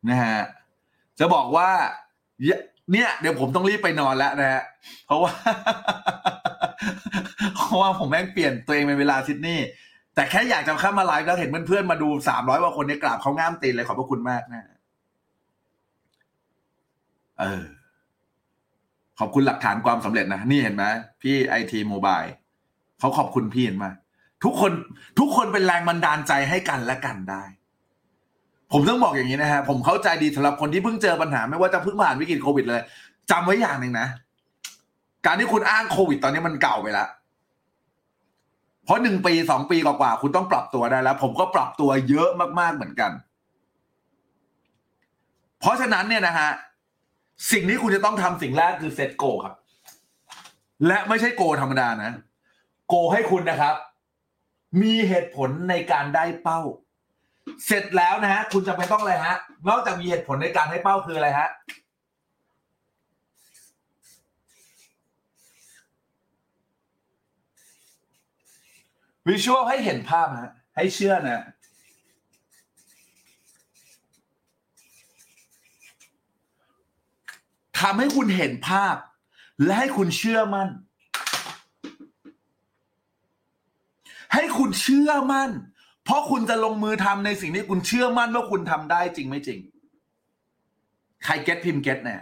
นะฮะจะบอกว่า เนี่ย เดี๋ยวผมต้องรีบไปนอนแล้วนะฮะเพราะว่าเพราะว่าผมแม่งเปลี่ยนตัวเองเป็นเวลาซิดนีย์ แต่แค่อยากจะเข้ามาไลฟ์แล้วเห็นเพื่อนๆมาดูสามร้อยกว่าคนเนี่ยกราบเขาง่ามตีนเลยขอบพระคุณมากนะเออ ขอบคุณหลักฐานความสำเร็จนะ นี่เห็นไหมพี่ไอทีโมบายเขาขอบคุณพี่เห็นไหมทุกคนทุกคนเป็นแรงบันดาลใจให้กันและกันได้ ผมต้องบอกอย่างนี้นะฮะ ผมเข้าใจดีสำหรับคนที่เพิ่งเจอปัญหา ไม่ว่าจะเพิ่งผ่านวิกฤตโควิดเลยจำไว้อย่างหนึ่งนะ การที่คุณอ้างโควิด ตอนนี้มันเก่าไปแล้ว ราะหนึ่งปีสองปีกว่าๆคุณต้องปรับตัวได้แล้ว ผมก็ปรับตัวเยอะมากๆเหมือนกัน เพราะฉะนั้นเนี่ยนะฮะสิ่งที่คุณจะต้องทำสิ่งแรกคือเซตโกครับ และไม่ใช่โกธรรมดานะ โกให้คุณนะครับ มีเหตุผลในการได้เป้า เสร็จแล้วนะฮะคุณจะไปต้องอะไรฮะนอกจากมีเหตุผลในการให้เป้าคืออะไรฮะ วิชวลให้เห็นภาพฮะให้เชื่อนะ ทำให้คุณเห็นภาพ และให้คุณเชื่อมั่น ให้คุณเชื่อมั่น เพราะคุณจะลงมือทำในสิ่งที่คุณเชื่อมั่นว่าคุณทำได้จริงไม่จริง ใครเก็ตพิมพ์เก็ตเนี่ย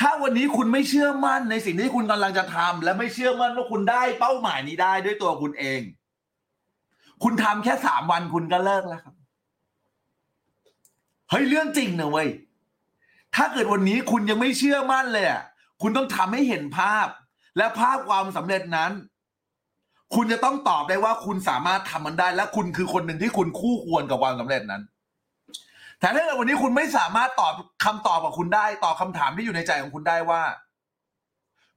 ถ้าวันนี้คุณไม่เชื่อมั่นในสิ่งที่คุณกำลังจะทำและไม่เชื่อมั่นว่าคุณได้เป้าหมายนี้ได้ด้วยตัวคุณเอง คุณทำแค่สามวันคุณก็เลิกแล้วครับเฮ้ยเรื่องจริงนะเว้ยถ้าเกิดวันนี้คุณยังไม่เชื่อมั่นเลยอะคุณต้องทำให้เห็นภาพ และภาพความสำเร็จนั้น คุณจะต้องตอบได้ว่าคุณสามารถทำมันได้ และคุณคือคนหนึ่งที่คุณคู่ควรกับความสำเร็จนั้น แต่ถ้าเกิดวันนี้คุณไม่สามารถตอบคำตอบกับคุณได้ตอบคำถามที่อยู่ในใจของคุณได้ว่า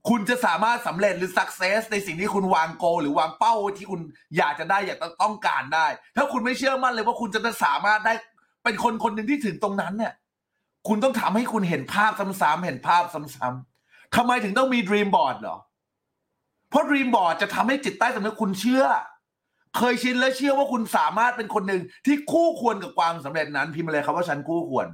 คุณจะสามารถสำเร็จหรือสักเซสในสิ่งที่คุณวางโก หรือวางเป้าที่คุณอยากจะได้อยากต้องการได้ ถ้าคุณไม่เชื่อมั่นเลยว่าคุณจะสามารถได้เป็นคนคนหนึ่งที่ถึงตรงนั้นเนี่ย คุณต้องทำให้คุณเห็นภาพซ้ำๆเห็นภาพซ้ำๆทำไมถึงต้องมีด e ีมบอร์ดเหรอเพราะด e ีมบอร์ดจะทำให้จิตใต้สำนึกคุณเชื่อ เคยชินและเชื่อว่าคุณสามารถเป็นคนหนึ่งที่คู่ควรกับความสำเร็จนั้น พิมพ์มาเลยครับว่าฉันคู่ควร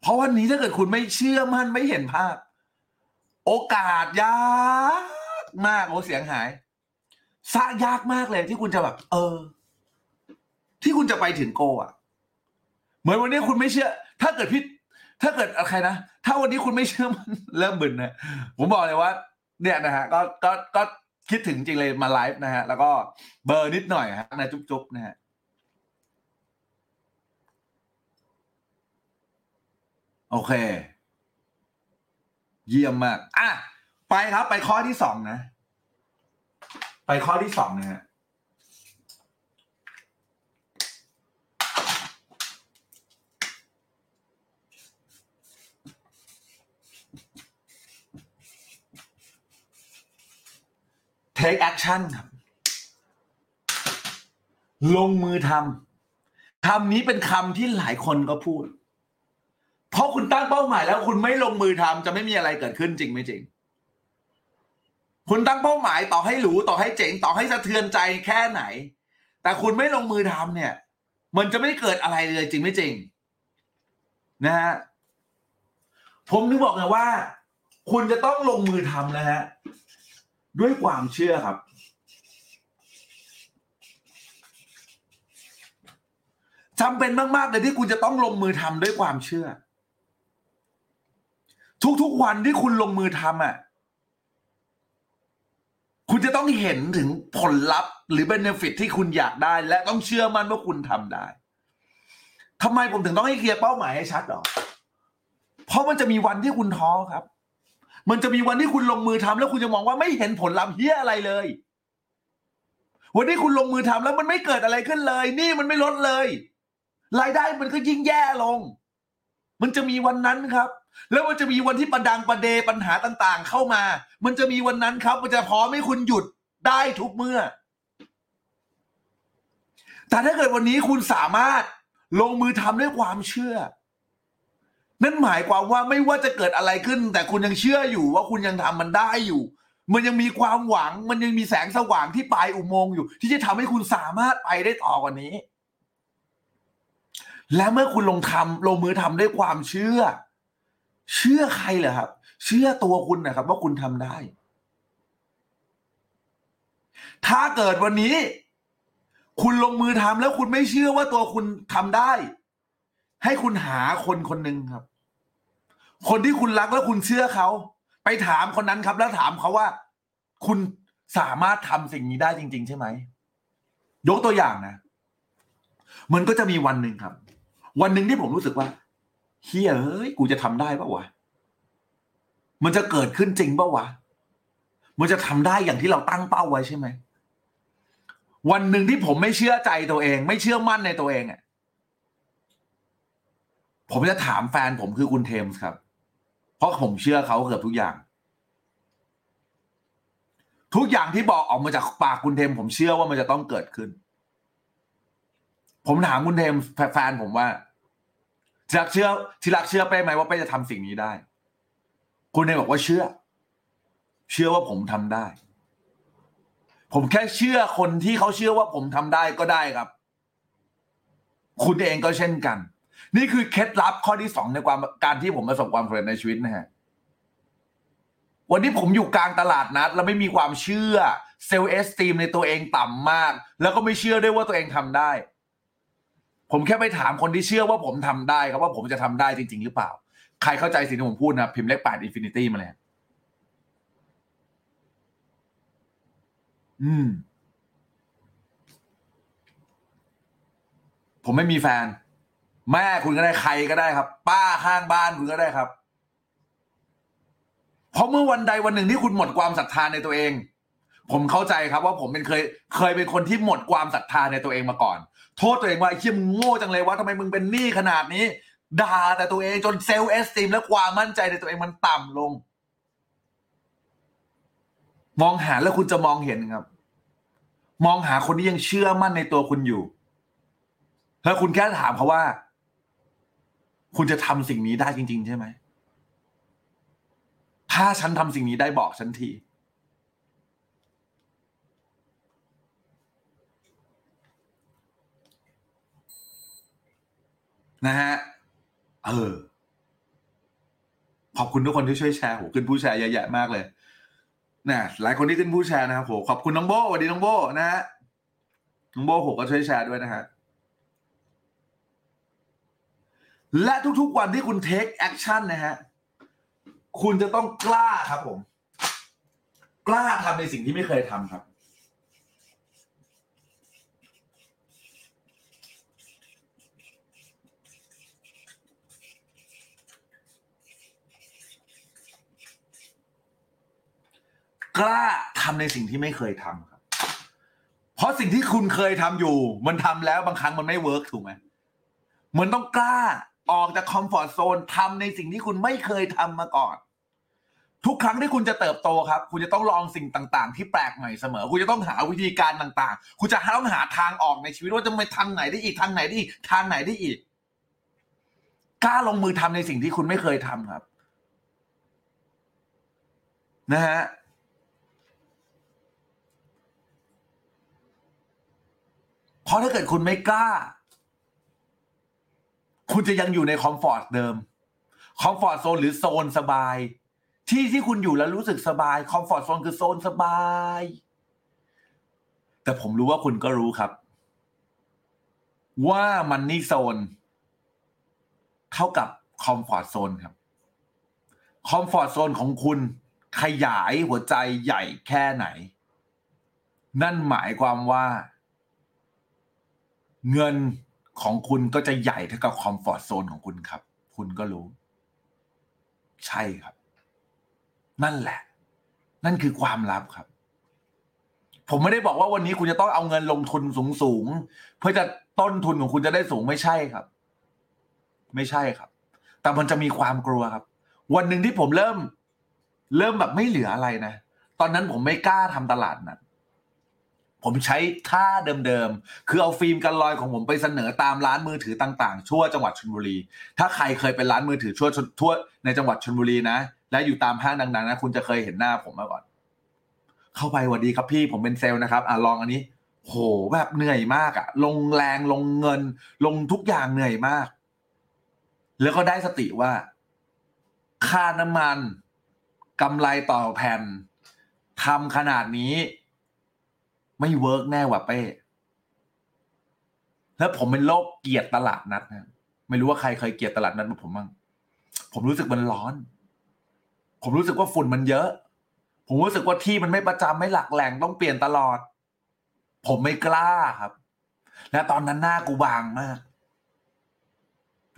เพราะวันนี้ถ้าเกิดคุณไม่เชื่อมั่นไม่เห็นภาพ โอกาสยากมากโอ้เสียงหายซะยากมากเลยที่คุณจะแบบ เออ ที่คุณจะไปถึงโกอะ เหมือนวันนี้คุณไม่เชื่อ ถ้าเกิดพี่ ถ้าเกิดใครนะ ถ้าวันนี้คุณไม่เชื่อมันเริ่มบึนนะผมบอกเลยว่า เนี่ยนะฮะก็ก็ก็คิดถึงจริงเลยมาไลฟ์นะฮะ แล้วก็เบอร์นิดหน่อยฮะนะจุ๊บๆนะฮะโอเค เยี่ยมมาก อะ ไปครับ ไปข้อที่สองนะ ไปข้อที่สองนะฮะ take action ครับลงมือทำคำนี้เป็นคำที่หลายคนก็พูด เพราะคุณตั้งเป้าหมายแล้วคุณไม่ลงมือทำจะไม่มีอะไรเกิดขึ้นจริงไม่จริง คุณตั้งเป้าหมายต่อให้หรูต่อให้เจ๋งต่อให้สะเทือนใจแค่ไหน แต่คุณไม่ลงมือทำเนี่ย มันจะไม่เกิดอะไรเลยจริงไม่จริง นะฮะผมนึกบอกเลยว่า คุณจะต้องลงมือทำนะฮะ ด้วยความเชื่อครับ จำเป็นมาก ๆ เลยที่คุณจะต้องลงมือทำด้วยความเชื่อ ทุก ๆ วันที่คุณลงมือทำอะ คุณจะต้องเห็นถึงผลลัพธ์ หรือเบนฟิตที่คุณอยากได้ และต้องเชื่อมั่นว่าคุณทำได้ทำไมผมถึงต้องให้เคลียร์เป้าหมายให้ชัดหรอ เพราะมันจะมีวันที่คุณท้อครับ มันจะมีวันที่คุณลงมือทำแล้วคุณจะมองว่าไม่เห็นผลลัพธ์เฮียอะไรเลย วันที่คุณลงมือทำแล้วมันไม่เกิดอะไรขึ้นเลย นี่มันไม่ลดเลย รายได้มันก็ยิ่งแย่ลง มันจะมีวันนั้นครับ แล้วมันจะมีวันที่ประดังประเดปัญหาต่างๆ เข้ามา มันจะมีวันนั้นครับ มันจะพร้อมให้คุณหยุดได้ทุกเมื่อ แต่ถ้าเกิดวันนี้คุณสามารถลงมือทำด้วยความเชื่อ นั่นหมายความว่าไม่ว่าจะเกิดอะไรขึ้น แต่คุณยังเชื่ออยู่ว่าคุณยังทำมันได้อยู่ มันยังมีความหวัง มันยังมีแสงสว่างที่ปลายอุโมงค์อยู่ ที่จะทำให้คุณสามารถไปได้ต่อกว่านี้ และเมื่อคุณลงทำลงมือทำด้วยความเชื่อ เชื่อใครเหรอครับ เชื่อตัวคุณนะครับ ว่าคุณทำได้ ถ้าเกิดวันนี้ คุณลงมือทำแล้วคุณไม่เชื่อว่าตัวคุณทำได้ให้คุณหาคนคนหนึ่งครับ คนที่คุณรักแล้วคุณเชื่อเขา ไปถามคนนั้นครับ แล้วถามเขาว่า คุณสามารถทำสิ่งนี้ได้จริง ๆ ใช่ไหมยกตัวอย่างนะมันก็จะมีวันหนึ่งครับ วันหนึ่งที่ผมรู้สึกว่าเฮียเอ้ยกูจะทำได้ปะวะมันจะเกิดขึ้นจริงปะวะมันจะทำได้อย่างที่เราตั้งเป้าไว้ใช่ไหมวันหนึ่งที่ผมไม่เชื่อใจตัวเอง ไม่เชื่อมั่นในตัวเองอะผมจะถามแฟนผมคือคุณเทมส์ครับ เพราะผมเชื่อเขาเกือบทุกอย่าง ทุกอย่างที่บอกออกมาจากปากคุณเทม ผมเชื่อว่ามันจะต้องเกิดขึ้น ผมถามคุณเทมแฟนผมว่าที่รักเชื่อที่รักเชื่อเป้ไหมว่าเป้จะทำสิ่งนี้ได้ คุณเทมบอกว่าเชื่อ เชื่อว่าผมทำได้ ผมแค่เชื่อคนที่เขาเชื่อว่าผมทำได้ก็ได้ครับ คุณเองก็เช่นกัน นี่คือเคล็ดลับข้อที่สองในความการที่ผมประสบความสำเร็จในชีวิตนะฮะวันนี้ผมอยู่กลางตลาดนัด แล้วไม่มีความเชื่อ self-esteem ในตัวเองต่ำมาก แล้วก็ไม่เชื่อด้วยว่าตัวเองทำได้ ผมแค่ไปถามคนที่เชื่อว่าผมทำได้ครับว่าผมจะทำได้จริง ๆ หรือเปล่า ใครเข้าใจสิ่งที่ผมพูดนะพิมพ์เลขแปด infinity มาเลยอืม ผมไม่มีแฟน แม่คุณก็ได้ใครก็ได้ครับ ป้าข้างบ้านคุณก็ได้ครับ เพราะเมื่อวันใดวันหนึ่งที่คุณหมดความศรัทธาในตัวเอง ผมเข้าใจครับว่าผมเป็นเคย เคยเป็นคนที่หมดความศรัทธาในตัวเองมาก่อน โทษตัวเองว่าไอ้เชี่ยมึงโง่จังเลยว่าทำไมมึงเป็นหนี้ขนาดนี้ด่าแต่ตัวเองจนเซลล์เอสติมและความมั่นใจในตัวเองมันต่ำลง มองหาแล้วคุณจะมองเห็นครับ มองหาคนที่ยังเชื่อมั่นในตัวคุณอยู่ แล้วคุณแค่ถามเขาว่า คุณจะทำสิ่งนี้ได้จริง ๆ ใช่ไหม ถ้าฉันทำสิ่งนี้ได้บอกฉันที นะฮะ เออ ขอบคุณทุกคนที่ช่วยแชร์โหขึ้นผู้แชร์เยอะแยะมากเลยนะหลายคนที่ขึ้นผู้แชร์นะครับโหขอบคุณน้องโบสวัสดีน้องโบนะฮะน้องโบโหก็ช่วยแชร์ด้วยนะฮะ และทุกๆวันที่คุณ take action นะฮะ คุณจะต้องกล้าครับผม กล้าทำในสิ่งที่ไม่เคยทำครับ กล้าทำในสิ่งที่ไม่เคยทำครับ เพราะสิ่งที่คุณเคยทำอยู่ มันทำแล้วบางครั้งมันไม่ work ถูกไหมมันต้องกล้า ออกจาก comfort zone ทำในสิ่งที่คุณไม่เคยทำมาก่อน ทุกครั้งที่คุณจะเติบโตครับ คุณจะต้องลองสิ่งต่าง ๆ ที่แปลกใหม่เสมอ คุณจะต้องหาวิธีการต่าง ๆ คุณจะต้องหาทางออกในชีวิตว่าจะไปทางไหนได้อีกทางไหนได้อีกทางไหนได้อีกกล้าลงมือทำในสิ่งที่คุณไม่เคยทำครับ นะฮะเพราะถ้าเกิดคุณไม่กล้า คุณจะยังอยู่ใน comfort เดิม comfort zone หรือโซนสบาย ที่ที่คุณอยู่แล้วรู้สึกสบาย comfort zone คือโซนสบาย แต่ผมรู้ว่าคุณก็รู้ครับ ว่า money zone เท่ากับcomfort zone ครับ comfort zone ของคุณขยายหัวใจใหญ่แค่ไหน นั่นหมายความว่า เงิน ของคุณก็จะใหญ่เท่ากับ comfort zone ของคุณครับ คุณก็รู้ ใช่ครับ นั่นแหละ นั่นคือความลับครับ ผมไม่ได้บอกว่าวันนี้คุณจะต้องเอาเงินลงทุนสูงสูงๆเพื่อจะต้นทุนของคุณจะได้สูงไม่ใช่ครับ ไม่ใช่ครับ แต่มันจะมีความกลัวครับ วันหนึ่งที่ผมเริ่ม เริ่มแบบไม่เหลืออะไรนะ ตอนนั้นผมไม่กล้าทำตลาดนั้น ผมใช้ท่าเดิมๆ คือเอาฟิล์มกันลอยของผมไปเสนอตามร้านมือถือต่างๆ ทั่วจังหวัดชลบุรี ถ้าใครเคยเป็นร้านมือถือทั่วทั่วในจังหวัดชลบุรีนะ และอยู่ตามห้างดังๆนะ คุณจะเคยเห็นหน้าผมมาก่อน เข้าไปสวัสดีครับพี่ผมเป็นเซลส์นะครับอะลองอันนี้ โหแบบเหนื่อยมากอะลงแรงลงเงิน ลงทุกอย่างเหนื่อยมาก แล้วก็ได้สติว่า ค่าน้ำมันกำไรต่อแผ่นทำขนาดนี้ ไม่ work แน่ว่ะเป้แล้วผมเป็นโรคเกลียดตลาดนัดนะไม่รู้ว่าใครเคยเกลียดตลาดนัดแบบผมบ้างผมรู้สึกมันร้อน ผมรู้สึกว่าฝุ่นมันเยอะ ผมรู้สึกว่าที่มันไม่ประจำไม่หลักแหล่งต้องเปลี่ยนตลอด ผมไม่กล้าครับ และตอนนั้นหน้ากูบางมาก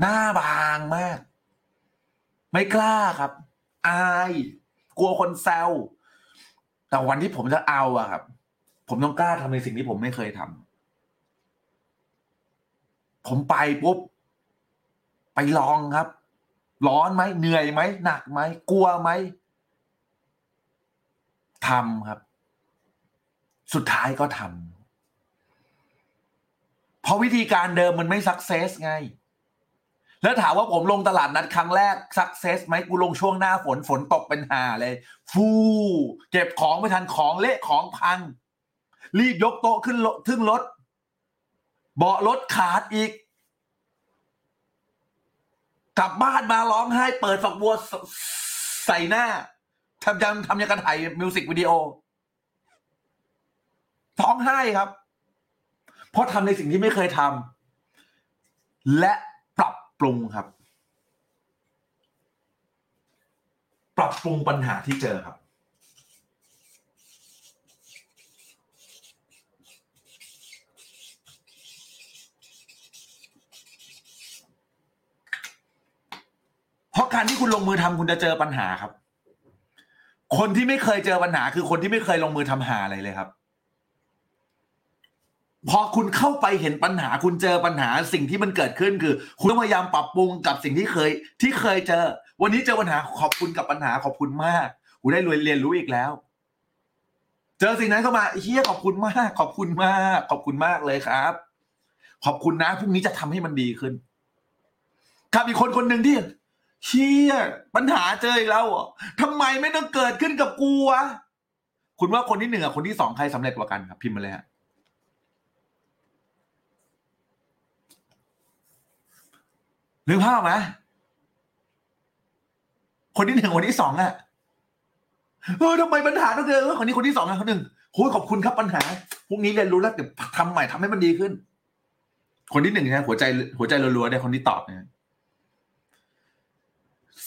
หน้าบางมาก ไม่กล้าครับ อาย กลัวคนแซวแต่วันที่ผมจะเอาอะครับ ผมต้องกล้าทำในสิ่งที่ผมไม่เคยทำผมไปปุ๊บ ไปลองครับ ร้อนไหมเหนื่อยไหมหนักไหมกลัวไหมทำครับ สุดท้ายก็ทำเพราะวิธีการเดิมมันไม่สักเซสไง แล้วถามว่าผมลงตลาดนัดครั้งแรกสักเซสไหมกูลงช่วงหน้าฝนฝนตกเป็นหาเลย ฟู เก็บของไม่ทันของเละของพัง รีบยกโต๊ะขึ้นรถทึ่งรถ เบาะรถขาดอีก กลับบ้านมาร้องไห้ เปิดฝักบัวใสใส่หน้าทำยังทำยังกระถ่ายมิวสิกวิดีโอร้องไห้ครับ เพราะทำในสิ่งที่ไม่เคยทำและปรับปรุงครับ ปรับปรุงปัญหาที่เจอครับ เพราะการที่คุณลงมือทำคุณจะเจอปัญหาครับ คนที่ไม่เคยเจอปัญหา คือคนที่ไม่เคยลงมือทำหาอะไรเลยครับ พอคุณเข้าไปเห็นปัญหา คุณเจอปัญหาสิ่งที่มันเกิดขึ้นคือ คุณต้องพยายามปรับปรุงกับสิ่งที่เคย ที่เคยเจอ วันนี้เจอปัญหาขอบคุณกับปัญหาขอบคุณมากกูได้เรียนรู้อีกแล้ว เจอสิ่งนั้นเข้ามาเฮียขอบคุณมาก ขอบคุณมาก ขอบคุณมากเลยครับ ขอบคุณนะพรุ่งนี้จะทำให้มันดีขึ้นครับอีกคนคนหนึ่งที่ เฮียปัญหาเจออีกแล้วเหรอทำไมไม่ต้องเกิดขึ้นกับกูวะคุณว่าคนที่หนึ่งกับคนที่สองใครสำเร็จกว่ากันครับ พิมพ์มาเลยฮะนึกภาพไหมคนที่หนึ่งคนที่สองอะเออทำไมปัญหาต้องเจอเออคนนี้คนที่สองอะคนหนึ่งโอ้ยขอบคุณครับปัญหาพรุ่งนี้เรียนรู้แล้วเดี๋ยวทำใหม่ทำให้มันดีขึ้น คนที่หนึ่งนะหัวใจหัวใจรัวๆเนี่ยคนที่ตอบเนี่ย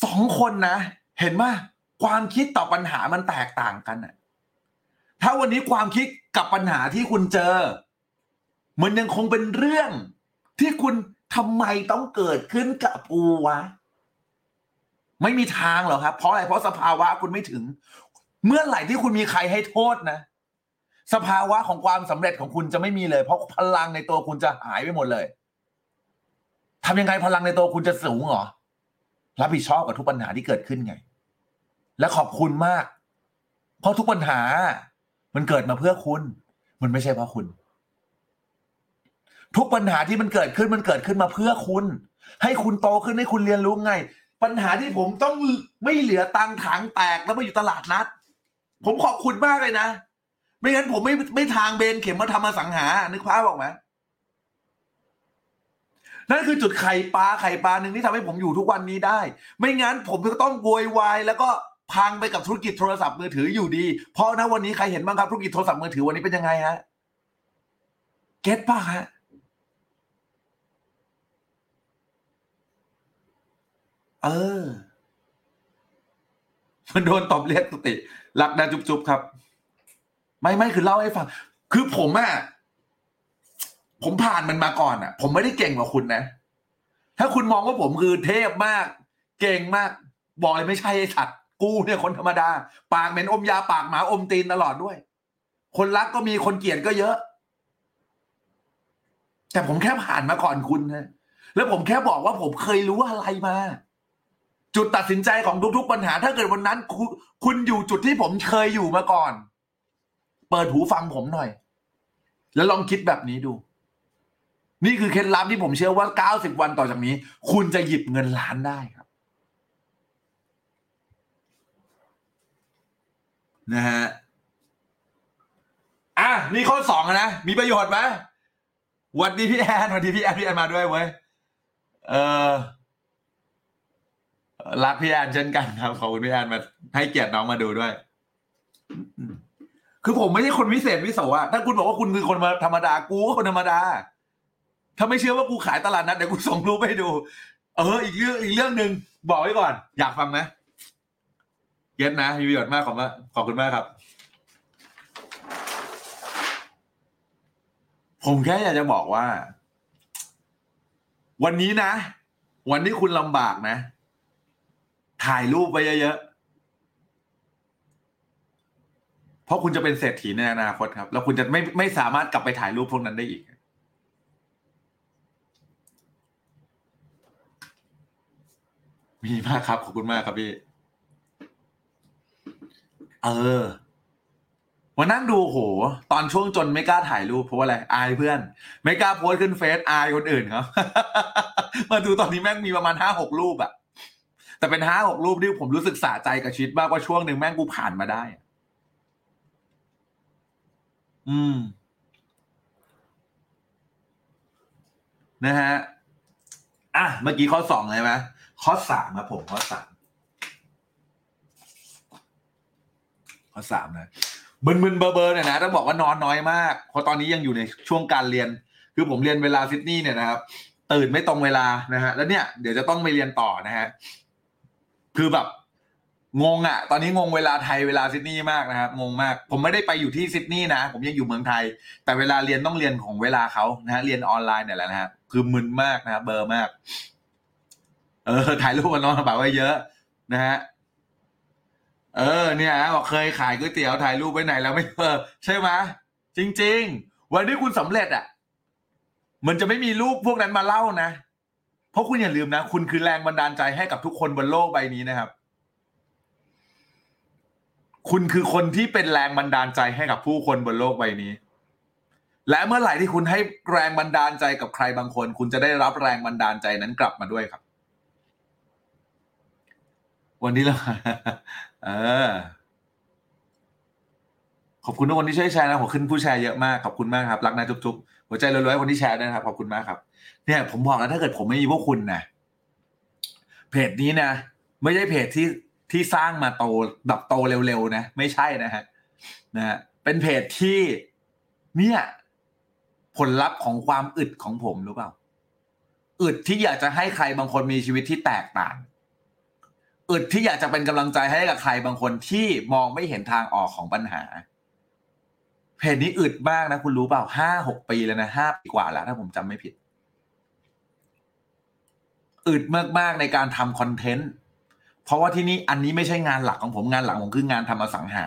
สองคนนะ เห็นไหมความคิดต่อปัญหามันแตกต่างกันอะถ้าวันนี้ความคิดกับปัญหาที่คุณเจอ มันยังคงเป็นเรื่องที่คุณทำไมต้องเกิดขึ้นกับกูวะ ไม่มีทางหรอครับ เพราะอะไรเพราะสภาวะคุณไม่ถึง เมื่อไหร่ที่คุณมีใครให้โทษนะ สภาวะของความสำเร็จของคุณจะไม่มีเลย เพราะพลังในตัวคุณจะหายไปหมดเลยทำยังไงพลังในตัวคุณจะสูงเหรอ รับผิดชอบกับทุกปัญหาที่เกิดขึ้นไง และขอบคุณมาก เพราะทุกปัญหา มันเกิดมาเพื่อคุณ มันไม่ใช่เพราะคุณ ทุกปัญหาที่มันเกิดขึ้นมันเกิดขึ้นมาเพื่อคุณ ให้คุณโตขึ้นให้คุณเรียนรู้ไง ปัญหาที่ผมต้องไม่เหลือตังถังแตกแล้วมาอยู่ตลาดนัด ผมขอบคุณมากเลยนะ ไม่งั้นผมไม่ไม่ทางเบนเข็มมาทำมาสังหานึกภาพออกไหม นั่นคือจุดไข่ปลาไข่ปลาหนึ่งที่ทำให้ผมอยู่ทุกวันนี้ได้ ไม่งั้นผมก็ต้องโวยวายแล้วก็พังไปกับธุรกิจโทรศัพท์มือถืออยู่ดี เพราะนะวันนี้ใครเห็นบ้างครับธุรกิจโทรศัพท์มือถือวันนี้เป็นยังไงฮะเก็ตป่ะฮะเออ มันโดนตบเรียกสติรักดาจุบๆครับ ไม่ไม่คือเล่าให้ฟัง คือผมอะ ผมผ่านมันมาก่อนอะผมไม่ได้เก่งกว่าคุณนะ ถ้าคุณมองว่าผมคือเทพมาก เก่งมาก บอกเลยไม่ใช่ไอ้สัตว์กูเนี่ยคนธรรมดา ปากเหม็นอมยาปากหมาอมตีนตลอดด้วย คนรักก็มีคนเกลียดก็เยอะ แต่ผมแค่ผ่านมาก่อนคุณนะแล้วผมแค่บอกว่าผมเคยรู้อะไรมา จุดตัดสินใจของทุกๆปัญหา ถ้าเกิดวันนั้นคุณคุณอยู่จุดที่ผมเคยอยู่มาก่อน เปิดหูฟังผมหน่อย แล้วลองคิดแบบนี้ดู นี่คือเคล็ดลับที่ผมเชื่อว่า 90 วันต่อจากนี้ คุณจะหยิบเงินล้านได้ครับนะฮะอะนี่ข้อสองนะ มีประโยชน์ไหมหวัดดีพี่แอนหวัดดีพี่แอนพี่แอนมาด้วยเว้ยเออรักพี่แอนเช่นกันครับขอบคุณพี่แอนมาให้เกียรติน้องมาดูด้วย คือผมไม่ใช่คนวิเศษวิโสอะถ้าคุณบอกว่าคุณคือคนธรรมดากูก็คนธรรมดา ถ้าไม่เชื่อว่ากูขายตลาดนัดเดี๋ยวกูส่งรูปให้ดู เออ อีกเรื่องอีกเรื่องหนึ่งบอกไว้ก่อน อยากฟังไหมเก็ตนะมีประโยชน์มากขอบคุณขอบคุณมากครับ ผมแค่อยากจะบอกว่า วันนี้นะ วันที่คุณลำบากนะ ถ่ายรูปไว้เยอะๆเพราะคุณจะเป็นเศรษฐีในอนาคตครับ แล้วคุณจะไม่ไม่สามารถกลับไปถ่ายรูปพวกนั้นได้อีก มีมากครับ ขอบคุณมากครับพี่ เออวันนั่งดูโห ตอนช่วงจนไม่กล้าถ่ายรูปเพราะว่าอะไรอายเพื่อน ไม่กล้าโพสขึ้นเฟซอายคนอื่นเขามาดูตอนนี้แม่งมีประมาณห้าหกรูปอะแต่เป็นห้าหกรูปที่ผมรู้สึกสะใจกับชีวิตมากว่าช่วงหนึ่งแม่งกูผ่านมาได้ อืม นะฮะ อะ เมื่อกี้ข้อสองเลยไหม ข้อสามครับผมข้อสามข้อสามนะมึนๆเบอร์เบอร์เนี่ยนะต้องบอกว่านอนน้อยมาก เพราะตอนนี้ยังอยู่ในช่วงการเรียน คือผมเรียนเวลาซิดนีย์เนี่ยนะครับ ตื่นไม่ตรงเวลานะฮะแล้วเนี่ยเดี๋ยวจะต้องไปเรียนต่อนะฮะคือแบบงงอะ ตอนนี้งงเวลาไทยเวลาซิดนีย์มากนะครับงงมาก ผมไม่ได้ไปอยู่ที่ซิดนีย์นะ ผมยังอยู่เมืองไทย แต่เวลาเรียนต้องเรียนของเวลาเขานะฮะเรียนออนไลน์เนี่ยแหละนะฮะคือมึนมากนะครับเบอร์มาก เออถ่ายรูปกับน้องกระเป๋าไว้เยอะนะฮะเออเนี่ยบอกเคยขายก๋วยเตี๋ยวถ่ายรูปไว้ไหนแล้วไม่เออใช่ไหมจริง ๆ วันที่คุณสำเร็จอะ มันจะไม่มีรูปพวกนั้นมาเล่านะ เพราะคุณอย่าลืมนะ คุณคือแรงบันดาลใจให้กับทุกคนบนโลกใบนี้นะครับ คุณคือคนที่เป็นแรงบันดาลใจให้กับผู้คนบนโลกใบนี้ และเมื่อไหร่ที่คุณให้แรงบันดาลใจกับใครบางคน คุณจะได้รับแรงบันดาลใจนั้นกลับมาด้วยครับ วันนี้เราเออขอบคุณทุกคนที่ช่วยแชร์นะผมขึ้นผู้แชร์เยอะมากขอบคุณมากครับรักนะจุ๊บๆหัวใจรวยๆคนที่แชร์ด้วยนะครับขอบคุณมากครับ เนี่ย ผมบอกแล้วถ้าเกิดผมไม่มีพวกคุณนะเพจนี้นะไม่ใช่เพจที่ที่สร้างมาโตแบบโตเร็วๆนะไม่ใช่นะฮะนะฮะเป็นเพจที่เนี่ยผลลัพธ์ของความอึดของผมรู้เปล่าอึดที่อยากจะให้ใครบางคนมีชีวิตที่แตกต่าง อึดที่อยากจะเป็นกำลังใจให้กับใครบางคนที่มองไม่เห็นทางออกของปัญหา เพจนี้อึดมากนะ คุณรู้เปล่าห้าหกปีแล้วนะห้าปีกว่าแล้ว ถ้าผมจำไม่ผิด อึดมากๆในการทำคอนเทนต์ เพราะว่าที่นี่อันนี้ไม่ใช่งานหลักของผมงานหลักผมคืองานทำอสังหา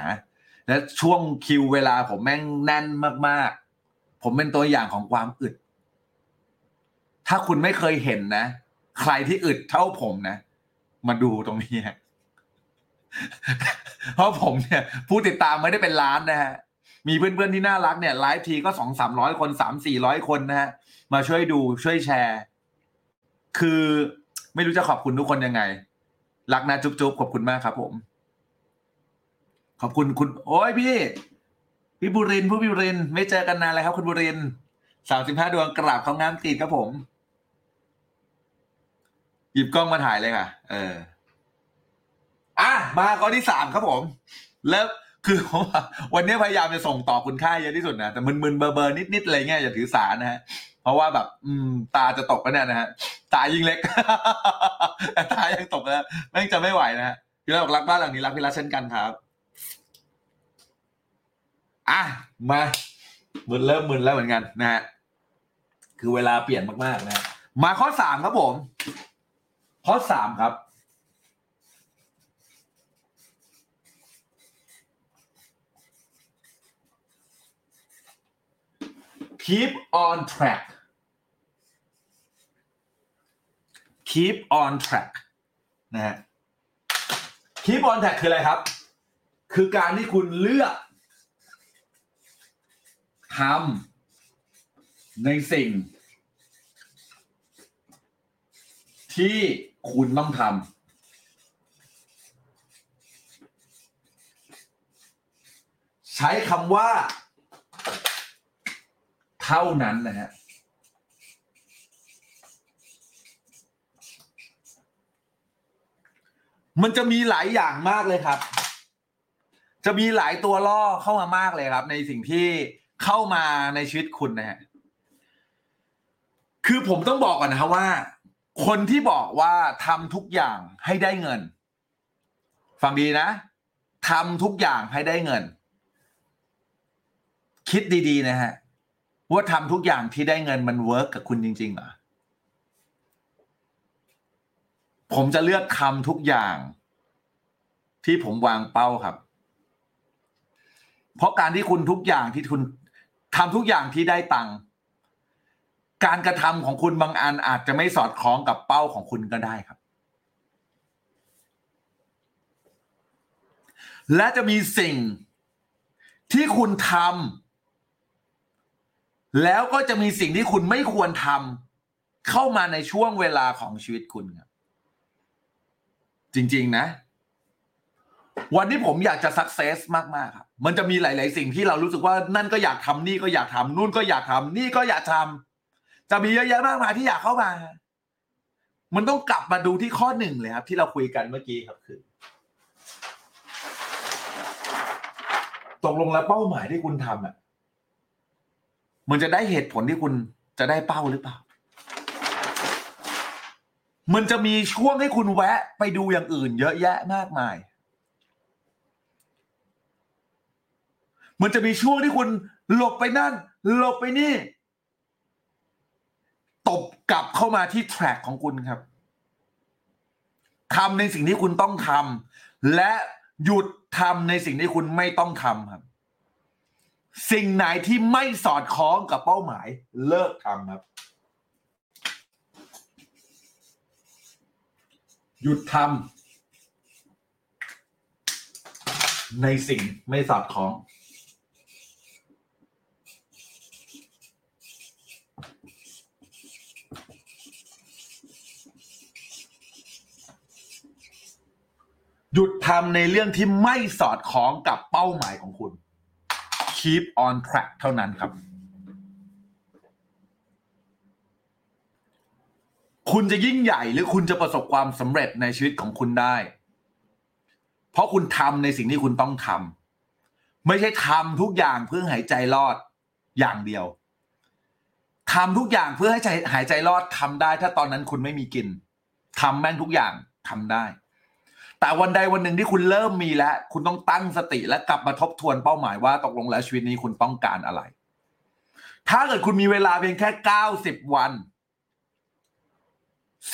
และช่วงคิวเวลาผมแม่งแน่นมาก ๆ ผมเป็นตัวอย่างของความอึด ถ้าคุณไม่เคยเห็นนะ ใครที่อึดเท่าผมนะ มาดูตรงนี้ เพราะผมเนี่ย ผู้ติดตามไม่ได้เป็นล้านนะฮะ มีเพื่อนๆที่น่ารักเนี่ยไลฟ์ทีก็สองสามร้อยคนสามสี่ร้อยคนนะฮะ มาช่วยดูช่วยแชร์ คือไม่รู้จะขอบคุณทุกคนยังไง รักนะจุ๊บๆขอบคุณมากครับผม ขอบคุณคุณ โอ้ยพี่ พี่บุรินผู้บุริน ไม่เจอกันนานเลยครับ คุณบุรินสามสิบห้าดวงกราบเขางามตีดครับผม หยิบกล้องมาถ่ายเลยค่ะ เออ อะ มาข้อที่สามครับผม แล้วคือผมวันนี้พยายามจะส่งต่อคุณค่าเยอะที่สุดนะแต่มึนๆเบอร์เบอร์นิดๆอะไรเงี้ยอย่าถือสานะฮะ เพราะว่าแบบ อืม ตาจะตกแล้วเนี่ยนะฮะตายิ่งเล็กแต่ตายังตกแล้วแม่งจะไม่ไหวนะฮะพี่รักรักบ้านหลังนี้รักพี่รักเช่นกันครับ อะมามึนเริ่มมึนแล้วเหมือนกันนะฮะคือเวลาเปลี่ยนมากๆนะมาข้อสามครับผม ข้อสามครับ keep on track keep on track นะฮะ keep on track คืออะไรครับ คือการที่คุณเลือกทำในสิ่ง ที่ คุณต้องทำใช้คำว่า เท่านั้นนะฮะมันจะมีหลายอย่างมากเลยครับ จะมีหลายตัวล่อเข้ามามากเลยครับ ในสิ่งที่เข้ามาในชีวิตคุณนะฮะ คือผมต้องบอกก่อนนะครับว่า คนที่บอกว่าทำทุกอย่างให้ได้เงิน ฟังดีนะทำทุกอย่างให้ได้เงิน คิดดีๆ นะฮะ ว่าทำทุกอย่างที่ได้เงินมันเวิร์กกับคุณจริงๆเหรอผมจะเลือกทำทุกอย่าง ที่ผมวางเป้าครับ เพราะการที่คุณทุกอย่างที่คุณทำทุกอย่างที่ได้ตังค์ การกระทำของคุณบางอันอาจจะไม่สอดคล้องกับเป้าของคุณก็ได้ครับ และจะมีสิ่งที่คุณทำแล้วก็จะมีสิ่งที่คุณไม่ควรทำเข้ามาในช่วงเวลาของชีวิตคุณครับจริง ๆ นะ วันที่ผมอยากจะสักเซสมากๆครับมันจะมีหลาย ๆ สิ่งที่เรารู้สึกว่านั่นก็อยากทำนี่ก็อยากทำนู่นก็อยากทำนี่ก็อยากทำ จะมีเยอะแยะมากมายที่อยากเข้ามา มันต้องกลับมาดูที่ข้อหนึ่งเลยครับ ที่เราคุยกันเมื่อกี้ครับคือตกลงแล้วเป้าหมายที่คุณทำอะ มันจะได้เหตุผลที่คุณจะได้เป้าหรือเปล่า มันจะมีช่วงให้คุณแวะไปดูอย่างอื่น เยอะแยะมากมาย มันจะมีช่วงที่คุณหลบไปนั่น หลบไปนี่ ตบกลับเข้ามาที่แทร็กของคุณครับทำในสิ่งที่คุณต้องทำและหยุดทำในสิ่งที่คุณไม่ต้องทำครับ สิ่งไหนที่ไม่สอดคล้องกับเป้าหมาย เลิกทำครับ หยุดทำในสิ่งไม่สอดคล้อง หยุดทำในเรื่องที่ไม่สอดคล้องกับเป้าหมายของคุณ keep on track เท่านั้นครับ คุณจะยิ่งใหญ่หรือคุณจะประสบความสำเร็จในชีวิตของคุณได้ เพราะคุณทำในสิ่งที่คุณต้องทำไม่ใช่ทำทุกอย่างเพื่อหายใจรอดอย่างเดียวทำทุกอย่างเพื่อให้ใจหายใจรอดทำได้ ถ้าตอนนั้นคุณไม่มีกินทำแม่งทุกอย่างทำได้ แต่วันใดวันหนึ่งที่คุณเริ่มมีแล้ว คุณต้องตั้งสติและกลับมาทบทวนเป้าหมายว่าตกลงแล้วชีวิตนี้คุณต้องการอะไร ถ้าเกิดคุณมีเวลาเพียงแค่เก้าสิบวัน